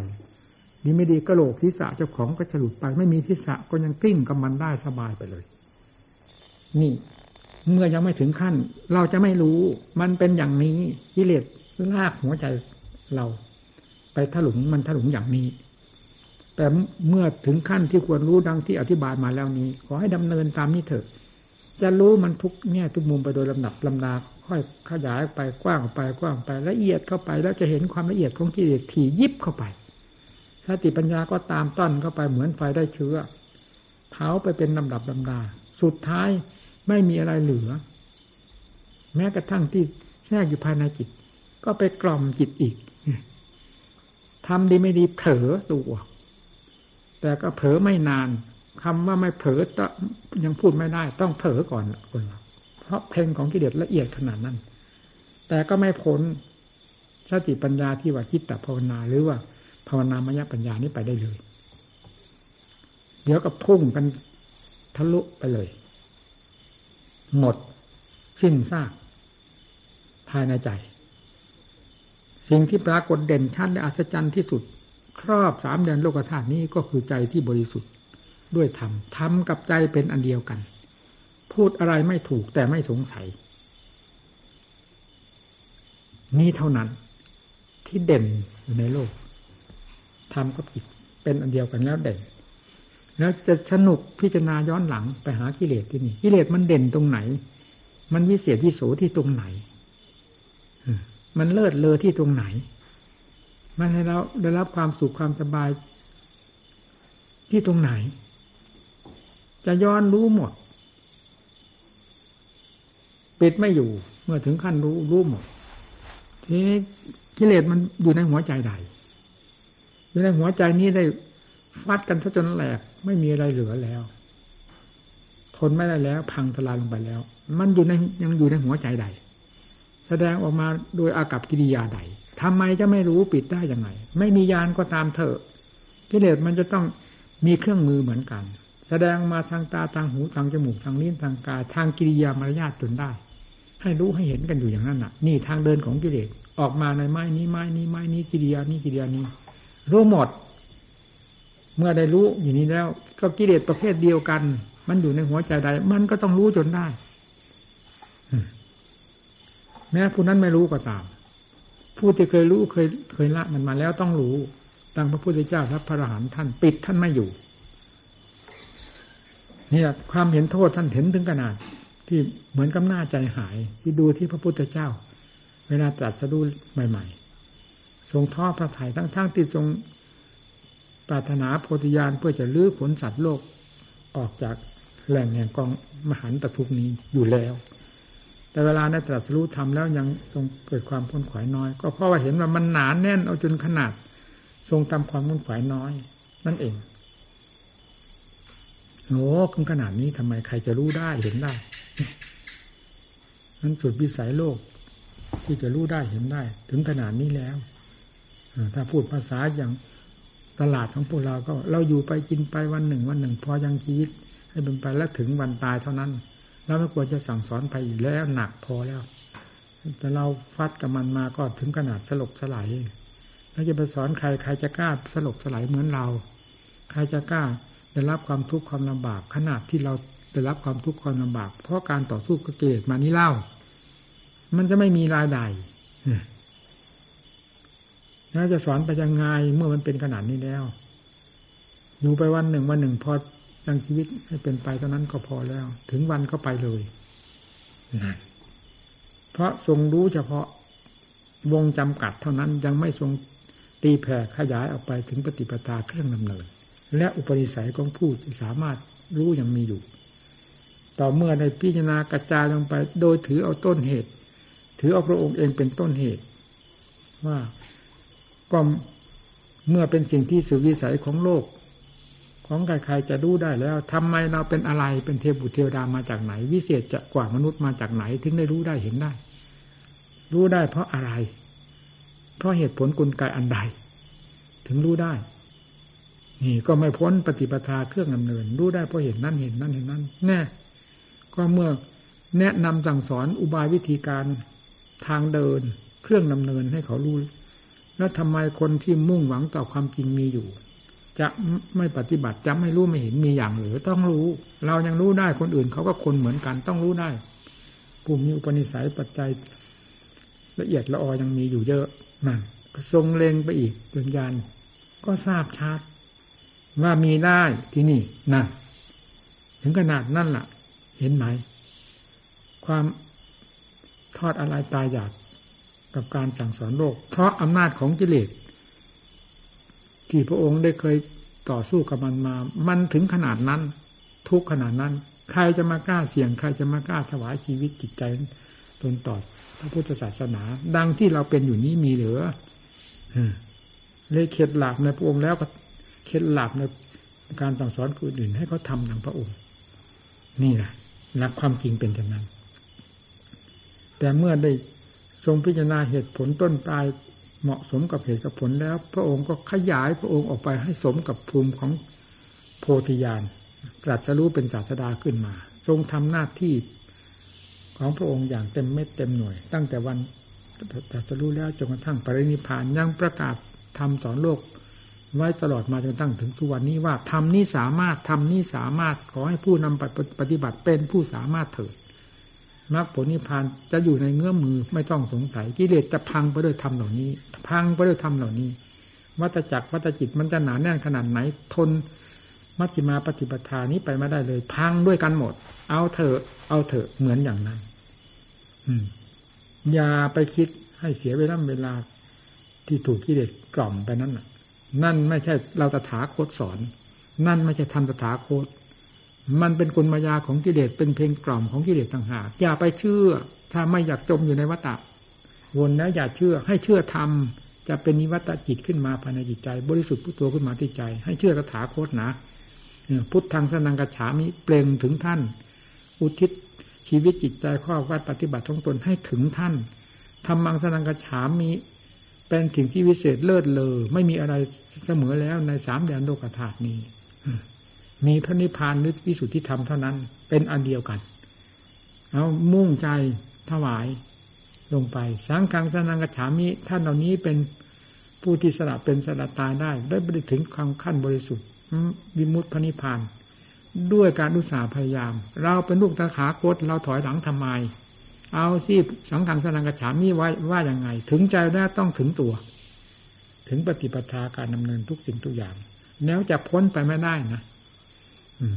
นี่ไม่ดีกระโหลกศีรษะเจ้าของก็จะหลุดไป ไม่มีศีรษะก็ยังกลิ้งกับมันได้สบายไปเลย นี่ เมื่อยังไม่ถึงขั้น เราจะไม่รู้ มันเป็นอย่างนี้กิเลสลากหัวใจเรา ไปถลุงมันถลุงอย่างนี้ แต่เมื่อถึงขั้นที่ควรรู้ดังที่อธิบายมาแล้วนี้ ขอให้ดำเนินตามนี้เถอะ จะรู้มันทุกแง่ทุกมุมไปโดยลำดับลำดาค่อยขยายไปกว้างไปกว้างไปละเอียดเข้าไป แล้วจะเห็นความละเอียดของกิเลสถี่ยิบเข้าไปสติปัญญาก็ตามต้นเข้าไปเหมือนไฟได้เชื้อเผาไปเป็นลำดับลำดา สุดท้ายไม่มีอะไรเหลือ แม้กระทั่งที่แทรกอยู่ภายในจิต ก็ไปกล่อมจิตอีกทำดีไม่ดีเผลอตัว แต่ก็เผลอไม่นานคำว่าไม่เผลอยังพูดไม่ได้ ต้องเผลอก่อนคนเราเพราะเพลงของกิเลสละเอียดขนาดนั้น แต่ก็ไม่พ้นสติปัญญาที่ว่าคิดแต่ภาวนาหรือว่าภาวนามยปัญญานี้ไปได้เลย เดี๋ยวก็พุ่งกันทะลุไปเลย หมด สิ้นซากภายในใจ สิ่งที่ปรากฏเด่นชัดและอัศจรรย์ที่สุด ครอบสามเดือนโลกธาตุนี้ก็คือใจที่บริสุทธิ์ด้วยธรรมธรรมกับใจเป็นอันเดียวกัน พูดอะไรไม่ถูกแต่ไม่สงสัย นี่เท่านั้น ที่เด่นอยู่ในโลกธรรมกับจิตเป็นอันเดียวกันแล้วเด่น แล้วจะสนุกพิจารณาย้อนหลังไปหากิเลสที่นี่กิเลสมันเด่นตรงไหน มันวิเศษที่โสที่ตรงไหน มันเลิศเลอที่ตรงไหน มันให้เราได้รับความสุขความสบาย ที่ตรงไหน จะย้อนรู้หมด ปิดไม่อยู่ เมื่อถึงขั้นรู้รู้หมด ทีนี้กิเลสมันอยู่ในหัวใจใดอยู่ในหัวใจนี้ได้ฟัดกันซะจนแหลกไม่มีอะไรเหลือแล้ว ทนไม่ได้แล้ว พังทลายลงไปแล้ว มันอยู่ในยังอยู่ในหัวใจใด แสดงออกมาโดยอากับกิริยาใด ทำไมจะไม่รู้ปิดได้ยังไง ไม่มียานก็ตามเถอะกิเลสมันจะต้องมีเครื่องมือเหมือนกัน แสดงมาทางตาทางหูทางจมูกทางลิ้นทางกายทางกิริยามารยาทจนได้ ให้รู้ให้เห็นกันอยู่อย่างนั้นน่ะ นี่ทางเดินของกิเลสออกมาในไม้นี้ไม้นี้ไม้นี้กิริยานี้กิริยานี้ รู้หมด เมื่อได้รู้อย่างนี้แล้ว ก็กิเลสประเภทเดียวกัน มันอยู่ในหัวใจใด มันก็ต้องรู้จนได้แม้ผู้นั้นไม่รู้ก็ตาม ผู้ที่เคยรู้เคยเคยละมันมาแล้วต้องรู้ตั้งพระพุทธเจ้าและพระหันท่านปิดท่านไม่อยู่เนี่ยความเห็นโทษท่านเห็นถึงขนาด ที่เหมือนกับหน้าใจหาย ที่ดูที่พระพุทธเจ้า เวลาตรัสรู้ใหม่ ๆ ทรงท้อพระทัยทั้งๆทที่ทรงปรารถนาโพธิญาณเพื่อจะลื้อขนสัตว์โลกออกจากแหล่งแห่งกองมหันตทุกนี้อยู่แล้ว แต่เวลาได้ตรัสรู้ทำแล้วยังทรงเกิดความพ้นขวายน้อย ก็เพราะว่าเห็นว่ามันหนานแน่นเอาจนขนาด ทรงทำความพ้นขวายน้อย นั่นเองโอ้ขึ้นขนาดนี้ทำไมใครจะรู้ได้เห็นได้นั้นสุดวิสัยโลก ที่จะรู้ได้เห็นได้ ถึงขนาดนี้แล้วถ้าพูดภาษาอย่างตลาดของพวกเราก็ เราอยู่ไปกินไปวันหนึ่ง วันหนึ่ง พอยังชีวิต ให้เป็นไปแล้วถึงวันตายเท่านั้น เราไม่ควรจะสั่งสอนไปอีกแล้วหนักพอแล้วแต่เราฟัดกับมันมาก็ถึงขนาดสลบสลายแล้วจะไปสอนใครใครจะกล้าสลบสลายเหมือนเรา ใครจะกล้าได้รับความทุกข์ความลำบาก ขนาดที่เราได้รับความทุกข์ความลำบาก เพราะการต่อสู้กับเกศมานี้เล่า มันจะไม่มีรายใดแล้วจะสอนไปยังไงเมื่อมันเป็นขนาดนี้แล้วอยู่ไปวันหนึ่งวันหนึ่งพอ ยังชีวิตให้เป็นไปเท่านั้นก็พอแล้ว ถึงวันก็ไปเลยนะเพราะทรงรู้เฉพาะวงจำกัดเท่านั้นยังไม่ทรงตีแผ่ขยายออกไปถึงปฏิปทาเครื่องดำเนิน และอุปนิสัยของผู้สามารถรู้ยังมีอยู่ ต่อเมื่อในพิจารณากระจายลงไป โดยถือเอาต้นเหตุ ถือเอาพระองค์เองเป็นต้นเหตุ ว่าก็เมื่อเป็นสิ่งที่สุวิสัยของโลก ของใครๆจะรู้ได้แล้วทำไมเราเป็นอะไรเป็นเทพบุตรเทวดามาจากไหน วิเศษจะกว่ามนุษย์มาจากไหน ถึงได้รู้ได้เห็นได้ รู้ได้เพราะอะไร เพราะเหตุผลกลไกอันใด ถึงรู้ได้ นี่ก็ไม่พ้นปฏิปทาเครื่องดำเนิน รู้ได้เพราะเห็นนั่นเห็นนั่นเห็นนั่นแน่ก็เมื่อแนะนำสั่งสอนอุบายวิธีการทางเดิน เครื่องดำเนินให้เขารู้แล้วทำไมคนที่มุ่งหวังต่อความจริงมีอยู่ จะไม่ปฏิบัติจะไม่รู้ไม่เห็นมีอย่างหรือต้องรู้ เรายังรู้ได้คนอื่นเขาก็คนเหมือนกันต้องรู้ได้ภูมิอุปนิสัยปัจจัยละเอียดละออยังมีอยู่เยอะนั่นทรงเลงไปอีกดวงญาณก็ทราบชัดว่ามีได้ที่นี่นั่นถึงขนาดนั่นล่ะ เห็นไหม ความทอดอะไรตายอยากกับการสั่งสอนโลก เพราะอำนาจของกิเลส ที่พระองค์ได้เคยต่อสู้กับมันมา มันถึงขนาดนั้น ทุกขนาดนั้น ใครจะมากล้าเสี่ยง ใครจะมากล้าถวายชีวิตจิตใจตนต่อพระพุทธศาสนา ดังที่เราเป็นอยู่นี้มีเหลือเลยเข็ดหลาบในพระองค์แล้วก็เข็ดหลาบในการสั่งสอนคนอื่นให้เขาทำดังพระองค์ นี่แหละหลักความจริงเป็นอย่างนั้น แต่เมื่อได้ทรงพิจารณาเหตุผลต้นปลาย เหมาะสมกับเหตุกับผลแล้ว พระองค์ก็ขยายพระองค์ออกไปให้สมกับภูมิของโพธิญาณตรัสรู้เป็นศาสดาขึ้นมา ทรงทำหน้าที่ของพระองค์อย่างเต็มเม็ดเต็มหน่วย ตั้งแต่วันตรัสรู้แล้วจนกระทั่งปรินิพานยังประกาศทำสอนโลก ไว้ตลอดมาจนตั้งถึงทุกวันนี้ว่าทำนี้สามารถทำนี้สามารถขอให้ผู้นำปฏิบัติเป็นผู้สามารถเถิด มรรคผลนิพพานจะอยู่ในเงื้อมือไม่ต้องสงสัยกิเลสจะพังไปด้วยธรรมเหล่านี้ พังไปด้วยธรรมเหล่านี้ วัตจักรวัตจิตมันจะหนาแน่นขนาดไหนทนมัชฌิมาปฏิปทานี้ไปไม่ได้เลย พังด้วยกันหมด เอาเถอะ เอาเถอะเหมือนอย่างนั้น อืมอย่าไปคิดให้เสียเวลาเวลา ที่ถูกกิเลสกล่อมไปนั้นน่ะ นั่นไม่ใช่เราตถาคตสอน นั่นไม่ใช่ธรรมตถาคต มันเป็นกลมายาของกิเลสเป็นเพลงกล่อมของกิเลสต่างหากอย่าไปเชื่อ ถ้าไม่อยากจมอยู่ในวัฏวนแล้วอย่าเชื่อ ให้เชื่อธรรมจะเป็นนิวัตจิตขึ้นมาภายในจิตใจ บริสุทธิ์พุทโธขึ้นมาที่ใจ ให้เชื่อกถาโคตนะพุทธังสนังกระฉามิเปล่งถึงท่าน อุทิศชีวิตจิตใจข้อวัดปฏิบัติของตนให้ถึงท่านธรรมังสนังกระฉามิเป็นสิ่งที่วิเศษเลิศเลอไม่มีอะไรเสมอแล้วในสามแดนโลกธาตุนี้ มีพระนิพพานนึกวิสุทธิธรรมเท่านั้น เป็นอันเดียวกันเอามุ่งใจถวายลงไป สังฆังสนังกฉามิท่านเหล่านี้เป็นผู้ที่สละเป็นสละตายได้ ได้ไปถึงความขั้นบริสุทธิ์วิมุตติพระนิพพาน ด้วยการอุตสาห์พยายาม เราเป็นลูกตาขาโคตเราถอยหลังทำไม เอาที่สังฆังสนังกฉามิว่าว่าอย่างไง ถึงใจได้ต้องถึงตัว ถึงปฏิปทาการดำเนินทุกสิ่งทุกอย่าง แล้วจะพ้นไปไม่ได้นะ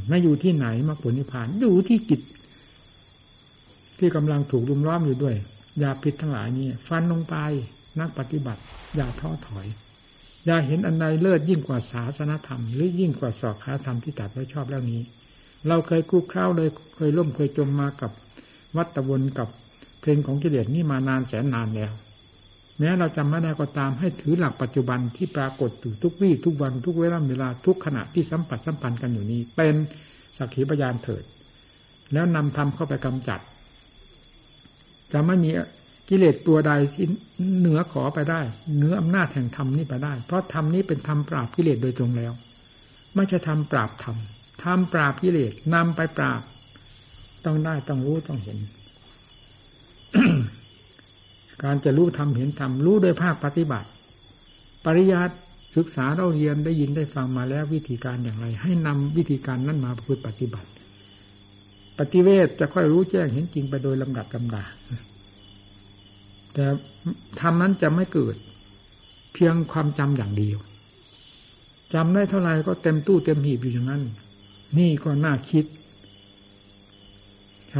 ไม่อยู่ที่ไหนมรรคผลนิพพานอยู่ที่กิจที่กำลังถูกรุมล้อมอยู่ด้วยอย่าพิษทั้งหลายนี้ฟันลงไปนักปฏิบัติ อย่าท้อถอย อย่าเห็นอันใดเลิศยิ่งกว่าศาสนธรรม หรือยิ่งกว่าสอกขาธรรมที่ตัดไว้ชอบแล้วนี้ เราเคยคู่คร้าเลยเคยล่มเคยจมมากับวัตวนกับเพลงของกิเลสนี่มานานแสนนานแล้ว แม้เราจำไม่ได้ก็ตามให้ถือหลักปัจจุบันที่ปรากฏอยู่ทุกวี่ทุกวันทุกเวลาเวลาทุกขณะที่สัมผัสสัมพันธ์กันอยู่นี้ เป็นสักขีพยานเถิด แล้วนำธรรมเข้าไปกำจัด จะไม่มีกิเลสตัวใดที่เหนือขอไปได้เหนืออำนาจแห่งธรรมนี้ไปได้ เพราะธรรมนี้เป็นธรรมปราบกิเลสโดยตรงแล้วไม่ใช่ธรรมปราบธรรมธรรมปราบกิเลสนำไปปราบ ต้องได้ต้องรู้ต้องเห็น การจะรู้ทำเห็นทำรู้โดยภาคปฏิบัติ ปริยัติศึกษาเราเรียนได้ยินได้ฟังมาแล้ววิธีการอย่างไร ให้นำวิธีการนั้นมาพูดปฏิบัติ ปฏิเวทจะค่อยรู้แจ้งเห็นจริงไปโดยลำดับลำดาแต่ทำนั้นจะไม่เกิด เพียงความจำอย่างเดียวจำได้เท่าไหร่ก็เต็มตู้เต็มหีบอยู่อย่างนั้น นี่ก็น่าคิด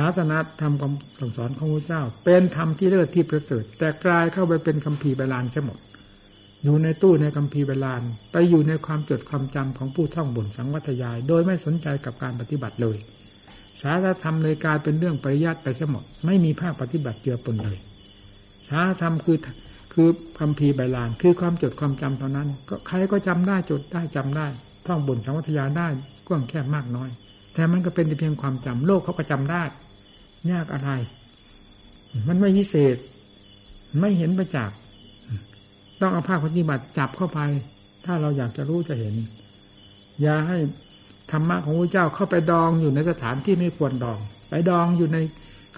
าสนาธรรมคำสั่งสอนของพระเจ้า เป็นธรรมที่เลิศที่ประเสริฐแต่กลายเข้าไปเป็นคัมภีร์ใบลานใช่หมด อยู่ในตู้ในคัมภีร์ใบลาน ไปอยู่ในความจดความจำของผู้ท่องบนสังวัตยาย โดยไม่สนใจกับการปฏิบัติเลยศาสนาธรรมเลยกลายเป็นเรื่องปริยัติไปใช่หมด ไม่มีภาคปฏิบัติเจือปนเลยศาสธรรมคือคือคำพีใบลาน คือความจดความจำเท่านั้น ก็ใครก็จำได้จดได้จำได้ท่องบนสังวัตยาได้กว้างแคบมากน้อย แต่มันก็เป็นเพียงความจำโลกเขาก็จำได้ ยากอะไร มันไม่พิเศษ ไม่เห็นประจักษ์ต้องเอาภาคปฏิบัติจับเข้าไป ถ้าเราอยากจะรู้จะเห็น อย่าให้ธรรมะของพระเจ้าเข้าไปดองอยู่ในสถานที่ไม่ควรดอง ไปดองอยู่ใน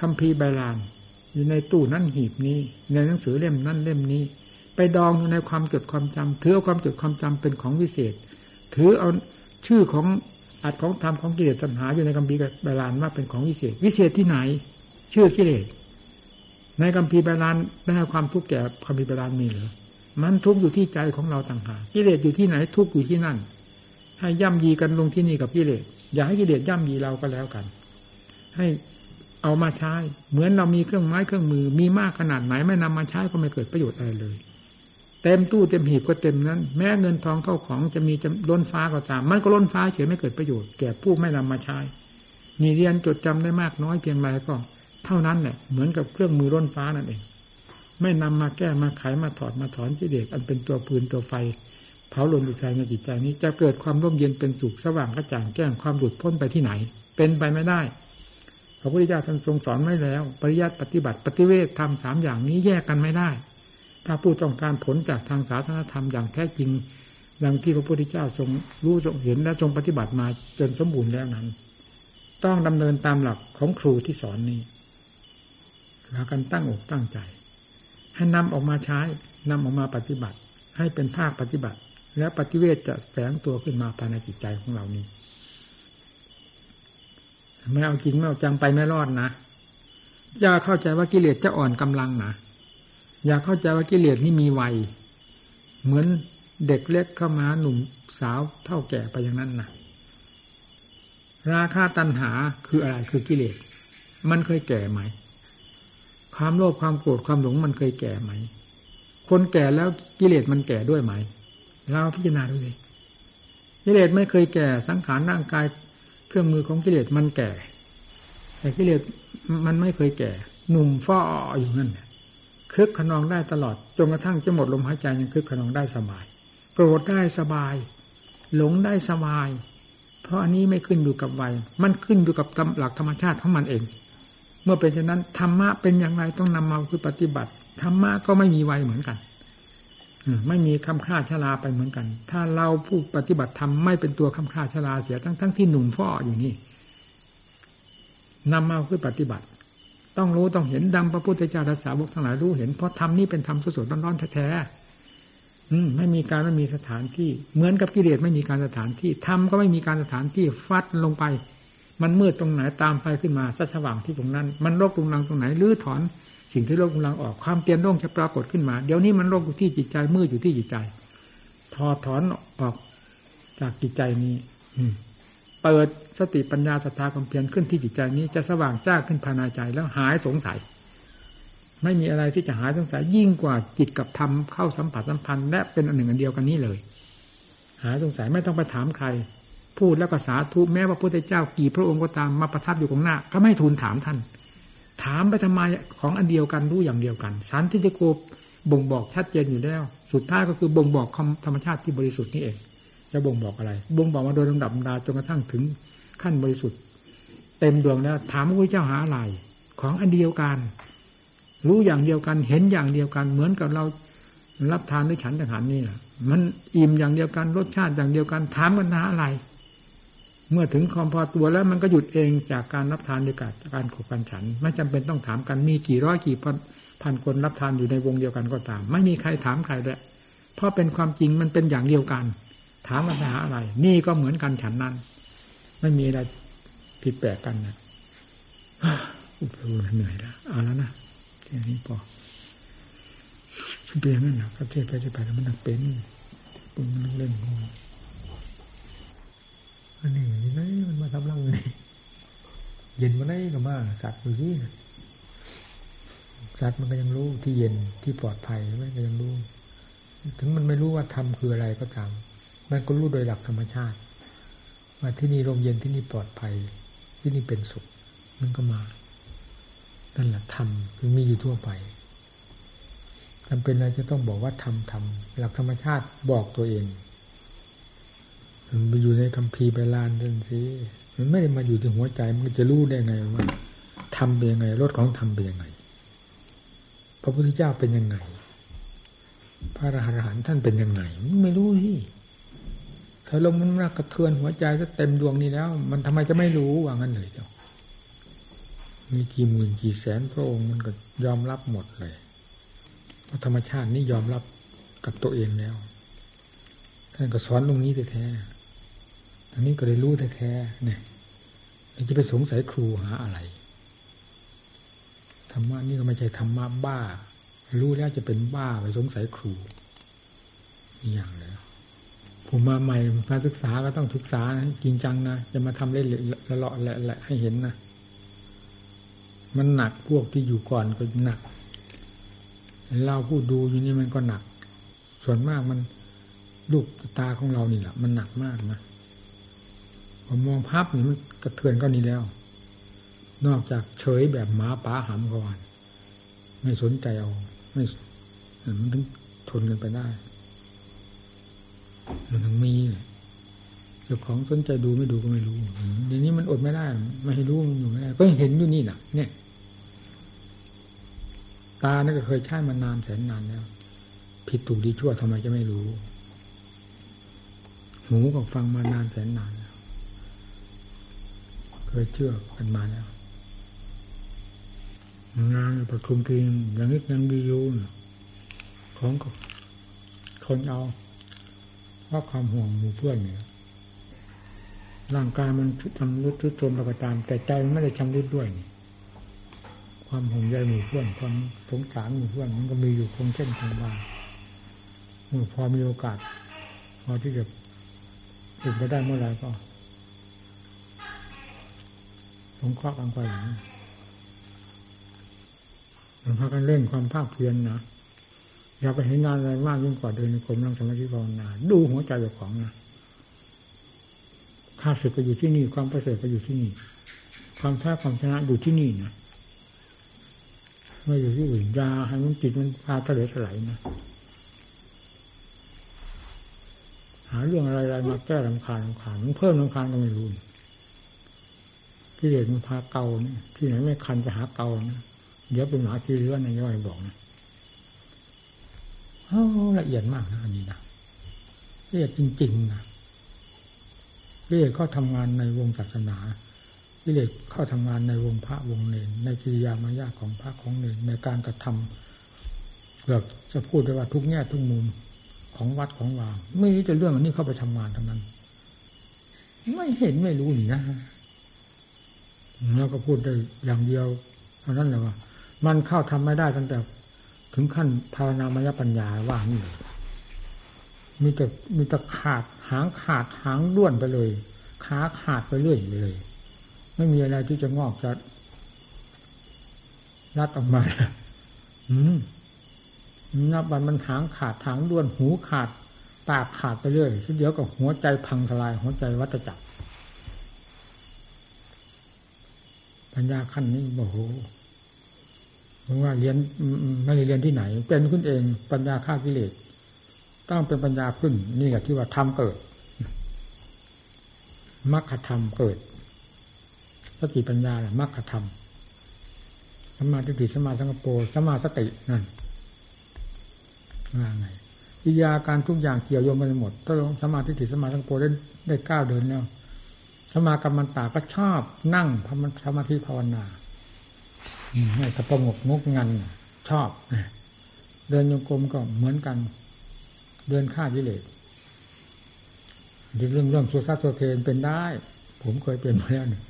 คัมภีร์ใบลาน อยู่ในตู้นั่นหีบนี้ ในหนังสือเล่มนั่นเล่มนี้ ไปดองอยู่ในความจดความจำถือเอาความจดความจำเป็นของวิเศษ ถือเอาชื่อของ อัดของธรรมของกิเลสตัณหาอยู่ในคัมภีร์ใบลานว่าเป็นของวิเศษ วิเศษที่ไหน ชื่อกิเลสในคัมภีร์ใบลานได้ความทุกข์แก่คัมภีร์ใบลานมีหรือมันทุกข์อยู่ที่ใจของเราต่างหากกิเลสอยู่ที่ไหนทุกข์อยู่ที่นั่น ให้ย่ำยีกันลงที่นี่กับกิเลสอย่าให้กิเลสย่ำยีเราก็แล้วกัน ให้เอามาใช้เหมือนเรามีเครื่องไม้เครื่องมือ มีมากขนาดไหนไม่นำมาใช้ก็ไม่เกิดประโยชน์อะไรเลย เต็มตู้เต็มหีบก็เต็มนั้น แม้เงินทองเข้าของจะมีจะล้นฟ้าก็ตาม มันก็ล้นฟ้าเฉยไม่เกิดประโยชน์แก่ผู้ไม่นำมาใช้มีเรียนจดจำได้มากน้อยเพียงไรก็ เท่านั้นแหละเหมือนกับเครื่องมือล้นฟ้านั่นเอง ไม่นำมาแก้มาไขมาถอดมาถอนกิเลสอันเป็นตัวปืนตัวไฟ เผาลนดุจใจในจิตใจนี้ จะเกิดความร่มเย็นเป็นสุขสว่างกระจ่างแจ้งความหลุดพ้นไปที่ไหน เป็นไปไม่ได้พระพุทธเจ้าท่านทรงสอนไว้แล้ว ปริยัติปฏิบัติปฏิเวททำสามอย่างนี้แยกกันไม่ได้ ถ้าผู้ต้องการผลจากทางศาสนธรรมอย่างแท้จริงดังที่พระพุทธเจ้าทรงรู้ทรงเห็นและทรงปฏิบัติมาจนสมบูรณ์แล้วนั้น ต้องดำเนินตามหลักของครูที่สอนนี้แล้วกันตั้งอกตั้งใจ ให้นำออกมาใช้นำออกมาปฏิบัติ ให้เป็นภาคปฏิบัติ แล้วปฏิเวทจะแฝงตัวขึ้นมาภายในจิตใจของเรานี้ไม่เอาจริงไม่เอาจังไปไม่รอดนะอย่าเข้าใจว่ากิเลสจะอ่อนกำลังนะ อย่าเข้าใจว่ากิเลสนี่มีวัย เหมือนเด็กเล็กเข้ามาหนุ่มสาวเท่าแก่ไปอย่างนั้นนะราคาตัณหาคืออะไรคือกิเลส มันเคยแก่ไหม ความโลภความโกรธความหลงมันเคยแก่ไหม คนแก่แล้วกิเลสมันแก่ด้วยไหม เราพิจารณาดูเลยกิเลสไม่เคยแก่สังขารร่างกายเครื่องมือของกิเลสมันแก่ แต่กิเลสมันไม่เคยแก่ หนุ่มฟ้ออยู่นั่น คึกขนองได้ตลอดจนกระทั่งจะหมดลมหายใจยังคึกขนองได้สบายโกรธได้สบาย หลงได้สบาย เพราะอันนี้ไม่ขึ้นอยู่กับวัย มันขึ้นอยู่กับหลักธรรมชาติของมันเอง เมื่อเป็นเช่นนั้นธรรมะเป็นอย่างไรต้องนำมาคือปฏิบัติธรรมะก็ไม่มีวัยเหมือนกันไม่มีคำค่าชราไปเหมือนกัน ถ้าเราผู้ปฏิบัติธรรมไม่เป็นตัวคำค่าชราเสียทั้งทั้งที่หนุ่มฟ้ออยู่นี่นำมาคือปฏิบัติ ต้องรู้ต้องเห็นดังพระพุทธเจ้าทศาวกทั้งหลายรู้เห็นเพราะธรรมนี้เป็นธรรมสดๆร้อนๆแท้ๆไม่มีการไม่มีสถานที่ เหมือนกับกิเลสไม่มีการสถานที่ธรรมก็ไม่มีการสถานที่ฟัดลงไป มันมืดตรงไหนตามไฟขึ้นมาสัสว่างที่ตรงนั้น มันโรคตุงลังตรงไหนลื้อถอนสิ่งที่โรคตุงลังออกความเตียนโล่งจะปรากฏขึ้นมา เดี๋ยวนี้มันโรคอยู่ที่จิตใจมืดอยู่ที่จิตใจถอดถอนออกจากจิตใจนี้อืเปิด สติปัญญาศรัทธาความเพียรขึ้นที่จิตใจนี้จะสว่างจ้าขึ้นภายในใจแล้วหายสงสัย ไม่มีอะไรที่จะหายสงสัยยิ่งกว่าจิตกับธรรมเข้าสัมผัสสัมพันธ์และเป็นอันหนึ่งอันเดียวกันนี้เลย หายสงสัยไม่ต้องไปถามใคร พูดแล้วก็สาธุแม้ว่าพระพุทธเจ้ากี่พระองค์ก็ตามมาประทับอยู่ตรงหน้า ก็ไม่ทูลถามท่าน ถามไปทำไมของอันเดียวกันรู้อย่างเดียวกันสันติโกบ่งบอกชัดเจนอยู่แล้ว สุดท้ายก็คือบ่งบอกธรรมชาติที่บริสุทธิ์นี่เองจะบ่งบอกอะไร บ่งบอกมาโดยลำดับดาจนกระทั่งถึง ขั้นบริสุทธิ์ เต็มดวงแล้ว ถามพระพุทธเจ้าหาอะไรของอันเดียวกัน รู้อย่างเดียวกันเห็นอย่างเดียวกัน เหมือนกับเรารับทานด้วยฉันทหารนี่แหละมันอิ่มอย่างเดียวกันรสชาติอย่างเดียวกัน ถามกันหาอะไร เมื่อถึงความพอตัวแล้วมันก็หยุดเองจากการรับทานด้วยกันการขบกันฉัน ไม่จำเป็นต้องถามกันมีกี่ร้อยกี่พันพันคนรับทานอยู่ในวงเดียวกันก็ตาม ไม่มีใครถามใครเลยเพราะเป็นความจริงมันเป็นอย่างเดียวกัน ถามปัญหาอะไร นี่ก็เหมือนกันฉันนั้น ไม่มีอะไรผิดแปลกกันนะอุปโภเหนื่อยแล้วเอาแล้วนะแค่นี้พอเป็นอย่างนั้นนะประเทศไปไปแล้วมันต้องเป็นปุ่มันเล่นงงอันนี้ยังไงมันมาทำรังเลยเย็นมาได้ก็มาสัตว์ดูสิสัตว์มันก็ยังรู้ที่เย็นที่ปลอดภัยมันก็ยังรู้ ถึงมันไม่รู้ว่าธรรมคืออะไรก็ตามมันก็รู้โดยหลักธรรมชาติ ว่าที่นี่ลมเย็นที่นี่ปลอดภัย ที่นี่เป็นสุข มันก็มานั่นแหละธรรมคือมีอยู่ทั่วไปจำเป็นอะไรจะต้องบอกว่าทำทำหลักธรรมชาติบอกตัวเองมันไปอยู่ในคำพีไปลานเดินสิมันไม่ได้มาอยู่ที่หัวใจมันจะรู้ได้ไงว่าทำเป็นยังไงรถของทำเป็นยังไง พระพุทธเจ้าเป็นยังไง พระอรหันต์ท่านเป็นยังไงไม่รู้ที่ ถ้าลมมันกระเทือนหัวใจก็เต็มดวงนี้แล้ว มันทำไมจะไม่รู้ว่างั้นเลยเจ้ามีกี่หมื่นกี่แสนพระองค์มันก็ยอมรับหมดเลยเพราะธรรมชาตินี่ยอมรับกับตัวเองแล้วท่านก็สอนตรงนี้แท้ๆอันนี้ก็เลยรู้แท้ๆเนี่ยจะไปสงสัยครูหาอะไรธรรมะนี่ก็ไม่ใช่ธรรมะบ้า รู้แล้วจะเป็นบ้าไปสงสัยครูนี่อย่างเลย ผมมาใหม่มาศึกษาก็ต้องศึกษาจริงจังนะจะมาทำเล่นละเลาะแหละให้เห็นนะมันหนักพวกที่อยู่ก่อนก็หนักเราผู้ดูอยู่นี่มันก็หนัก ส่วนมากมันลูกตาของเรานี่แหละมันหนักมากนะผมมองภาพนี่มันกระเทือนก็นี่แล้ว นอกจากเฉยแบบหมาป่าหำก่อนไม่สนใจเอาไม่มันถึงทนกันไปได้ มันถึงมีเจ้าของสนใจดูไม่ดูก็ไม่รู้เดี๋ยวนี้มันอดไม่ได้ ไม่ให้รู้มันอยู่ไม่ได้ก็เห็นอยู่นี่น่ะเนี่ย ตานี่ก็เคยใช้มานานแสนนานแล้วผิดถูกดีชั่วทำไมจะไม่รู้ หูก็ฟังมานานแสนนานแล้วเคยเชื่อกันมาแล้วงานประชุมทีมอย่างนี้ยังดีอยู่ของก็คนเอา เพราะความห่วงหมู่เพื่อนเนี่ยร่างกายมันทำรุดทุดโทรมประการแต่ใจมันไม่ได้ชำรุดด้วยนี่ความห่วงใยหมู่เพื่อนความสงสารหมู่เพื่อนมันก็มีอยู่คงเช่นคงวาเมื่อพอมีโอกาส พอที่จะถึงไปได้เมื่อไรก็สงเคราะห์กันไปอย่างนี้มันพากันเล่นความภาคเพียรนะ อย่าไปเห็นงานอะไรมากยิ่งกว่าเดินในกรมนั่งสมาธิภาวนาดูหัวใจเจ้าของนะข้าศึกก็อยู่ที่นี่ ความประเสริฐก็อยู่ที่นี่ ความแท้ความชนะอยู่ที่นี่นะไม่อยู่ที่อื่นยาให้มันจิตมันพาทะเลถลายนะหาเรื่องอะไรๆมาแก้ลำคาญลำคาญมันเพิ่มลำคาญก็ไม่รู้ที่เด็กมันพาเกาเนี่ยที่ไหนไม่คันจะหาเกานะเดี๋ยวเป็นหมาที่เลื้อนในย่อยบอกนะ ละเอียดมากนะอันนี้นะละเอียดจริงๆนะละเอียดก็ทำงานในวงศาสนากิเลสเข้าทำงานในวงพระวงเนรในกิริยามายาของพระของเนรในการกระทำเกือบจะพูดได้ว่าทุกแง่ทุกมุมของวัดของวาไม่นี้จะเรื่องอันนี้เข้าไปทำงานทั้งนั้น ไม่เห็นไม่รู้นี่นะแล้วก็พูดได้อย่างเดียวเท่านั้นแหละว่า มันเข้าทำไม่ได้ตั้งแต่ ถึงขั้นภาวนามยปัญญาว่านี่มีแต่มีแต่ขาดหางขาดหางด้วนไปเลยขาขาดไปเรื่อยเลย ไม่มีอะไรที่จะงอกจะรัดออกมาอืมนับวันมันหางขาดหางด้วนหูขาดปากขาดไปเรื่อยสุดเดียวกับหัวใจพังทลาย หัวใจวัฏจักรปัญญาขั้นนี้โอ้โห ว่าเรียนไม่ได้เรียนที่ไหน เป็นขึ้นเองปัญญาฆ่ากิเลสต้องเป็นปัญญาขึ้น นี่แหละที่ว่าทำเกิดมรรคธรรมเกิดสติปัญญาแหละมรรคธรรมสมาธิสมาสังกปรสมาสตินั่นว่าไงวิยาการทุกอย่างเกี่ยวโยงกันหมดถ้าลงสมาธิสมาสังกปรได้ได้ก้าวเดินแล้วสมากรรมันตาก็ชอบนั่งสมาธิภาวนา ให้สประงกงกงันชอบเดินโยกรมก็เหมือนกัน เดินข้าวิเลศเรื่องเรื่องสุขโซเทนเป็นได้ ผมเคยเป็นมาแล้วเนี่ย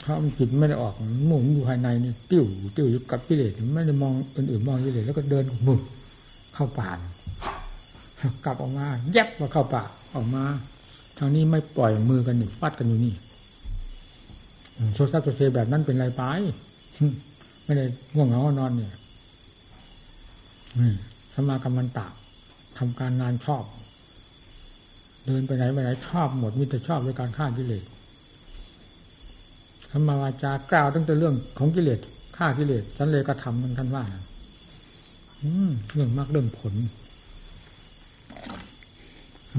เพราะมันจิตไม่ได้ออกหมุนอยู่ภายในนี่ติ้วติ้วอยู่กับกิเลสไม่ได้มองอื่นๆมองกิเลสแล้วก็เดินมุนเข้าป่ากลับออกมา แยบมาเข้าป่าออกมาทางนี้ไม่ปล่อยมือกันนี่ฟัดกันอยู่นี่โซซัสโซเซแบบนั้นเป็นไรไป ไม่ได้ง่วงเหงานอนเนี่ยสมากรรมันตาทำการงานชอบ เดินไปไหนไปไหนชอบหมดมีแต่ชอบในการฆ่ากิเลสธรรมวาจากล่าวตั้งแต่เรื่องของกิเลสฆ่ากิเลสสันเลยกธรรมมันท่านว่าอืมเรื่องมากเรื่องผล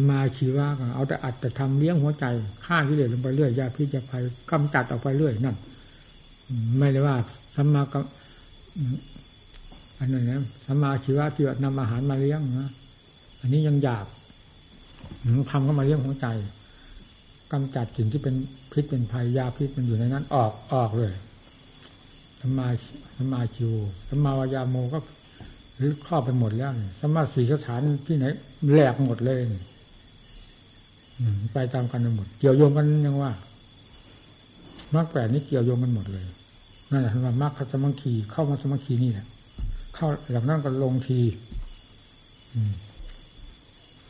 มาชีวะก็เอาแต่อัดแต่ทำเลี้ยงหัวใจฆ่ากิเลสลงไปเรื่อยยาพิษยาภัยกำจัดออกไปเรื่อยนั่น ไม่ได้ว่าสัมมากับอันนั้นนะสัมมาชีวะที่นำอาหารมาเลี้ยงนะอันนี้ยังหยาบทำเข้ามาเลี้ยงหัวใจกำจัดสิ่งที่เป็นพิษเป็นภัยยาพิษมันอยู่ในนั้น ออกออกเลยสัมมาสัมมาชิวสัมมาวายาโมก็หรือครอบไปหมดแล้วสัมมาสีสถานที่ไหนแหลกหมดเลยไปตามกันหมด เกี่ยวโยงกันยังว่ามรรคแปดนี้เกี่ยวโยงกันหมดเลย นั่นแหละว่ามรรคสมังคีเข้ามาสมังคีนี่แหละเข้าหลังนั้นก็ลงที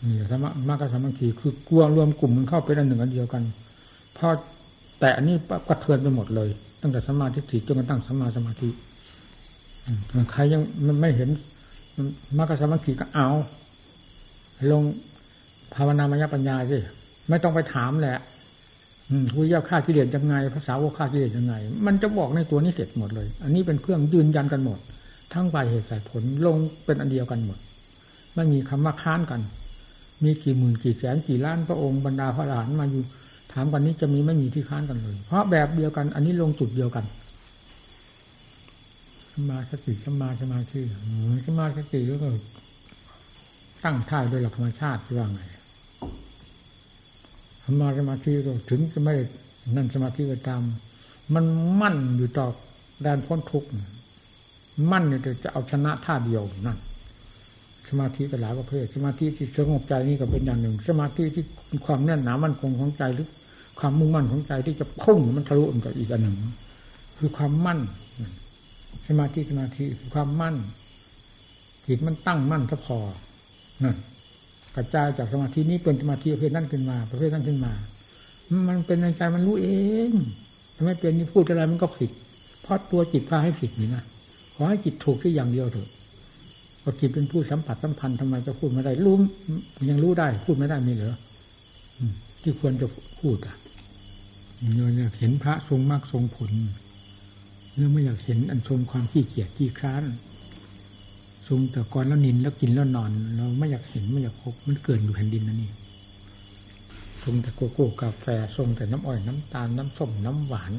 นี่สมะมรรคสมังคีคือกลัวรวมกลุ่มมันเข้าเป็นอันหนึ่งอันเดียวกันพอแต่อันนี้กระเทือนไปหมดเลย ตั้งแต่สมาธิถิจนกระทั่งสมาสมาธิใครยังไม่เห็นมรรคสมังคีก็เอาลงภาวนามยปัญญาสิไม่ต้องไปถามแหละ คุยยาฆ่ากิเลสยังไงภาษาวกฆ่ากิเลสยังไง มันจะบอกในตัวนี้เสร็จหมดเลย อันนี้เป็นเครื่องยืนยันกันหมด ทั้งฝ่ายเหตุสายผลลงเป็นอันเดียวกันหมดไม่มีคำว่าค้านกัน มีกี่หมื่นกี่แสนกี่ล้านพระองค์บรรดาพระหลานมาอยู่ถามกันนี้จะมีไม่มีที่ค้านกันเลย เพราะแบบเดียวกัน อันนี้ลงจุดเดียวกันสมาสติสมาสมาธิสมาสติก็ตั้งท่าโดยหลักธรรมชาติที่ว่าไง สมาสมาธิก็ถึงจะไม่นั่นสมาธิก็ตาม มันมั่นอยู่ต่อแดนพ้นทุกข์มั่นเนี่ยจะเอาชนะท่าเดียวนั่นสมาธิก็หลายประเภทสมาธิที่สงบใจนี่ก็เป็นอย่างหนึ่ง สมาธิที่ความแน่นหนามั่นคงของใจหรือความมุ่งมั่นของใจที่จะพุ่งมันทะลุกจากอีกอันหนึ่ง คือความมั่น สมาธิสมาธิคือความมั่นจิตมันตั้งมั่นซะพอนั่น กระจายจากสมาธินี้เป็นสมาธิประเภทนั้นขึ้นมา ประเภทนั้นขึ้นมา มันเป็นในใจมันรู้เองทำไมเป็นนี่พูดอะไรมันก็ผิด เพราะตัวจิตพาให้ผิดนี่นะขอให้จิตถูกที่อย่างเดียวเถอะพอจิตเป็นผู้สัมผัสสัมพันธ์ทำไมจะพูดไม่ได้รู้ยังรู้ได้ พูดไม่ได้มีเหรอที่ควรจะพูดอะเราอยากเห็นพระทรงมากทรงผลเราไม่อยากเห็นอันชมความขี้เกียจขี้คร้าน ทรงแต่ก่อนแล้วนินแล้วกินแล้วนอน เราไม่อยากเห็นไม่อยากพบมันเกิดอยู่แผ่นดินนั่นนี่ทรงแต่โกโก้กาแฟทรงแต่น้ำอ้อยน้ำตาลน้ำส้มน้ำหวาน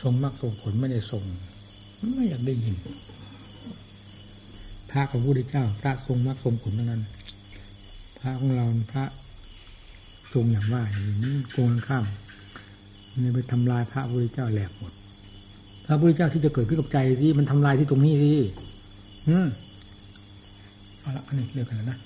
ทรงมากทรงผลไม่ได้ทรงไม่อยากได้ยินพระของพระพุทธเจ้า พระทรงมากทรงผลทั้งนั้น พระของเราพระทรงอย่างว่าอย่างนี้โกงข้ามนี่ไปทำลายพระพุทธเจ้าแหลกหมดพระพุทธเจ้าที่จะเกิดขึ้นกับใจสิมันทำลายที่ตรงนี้สิอืม เอาละอันนี้เรียกกันแล้วนะ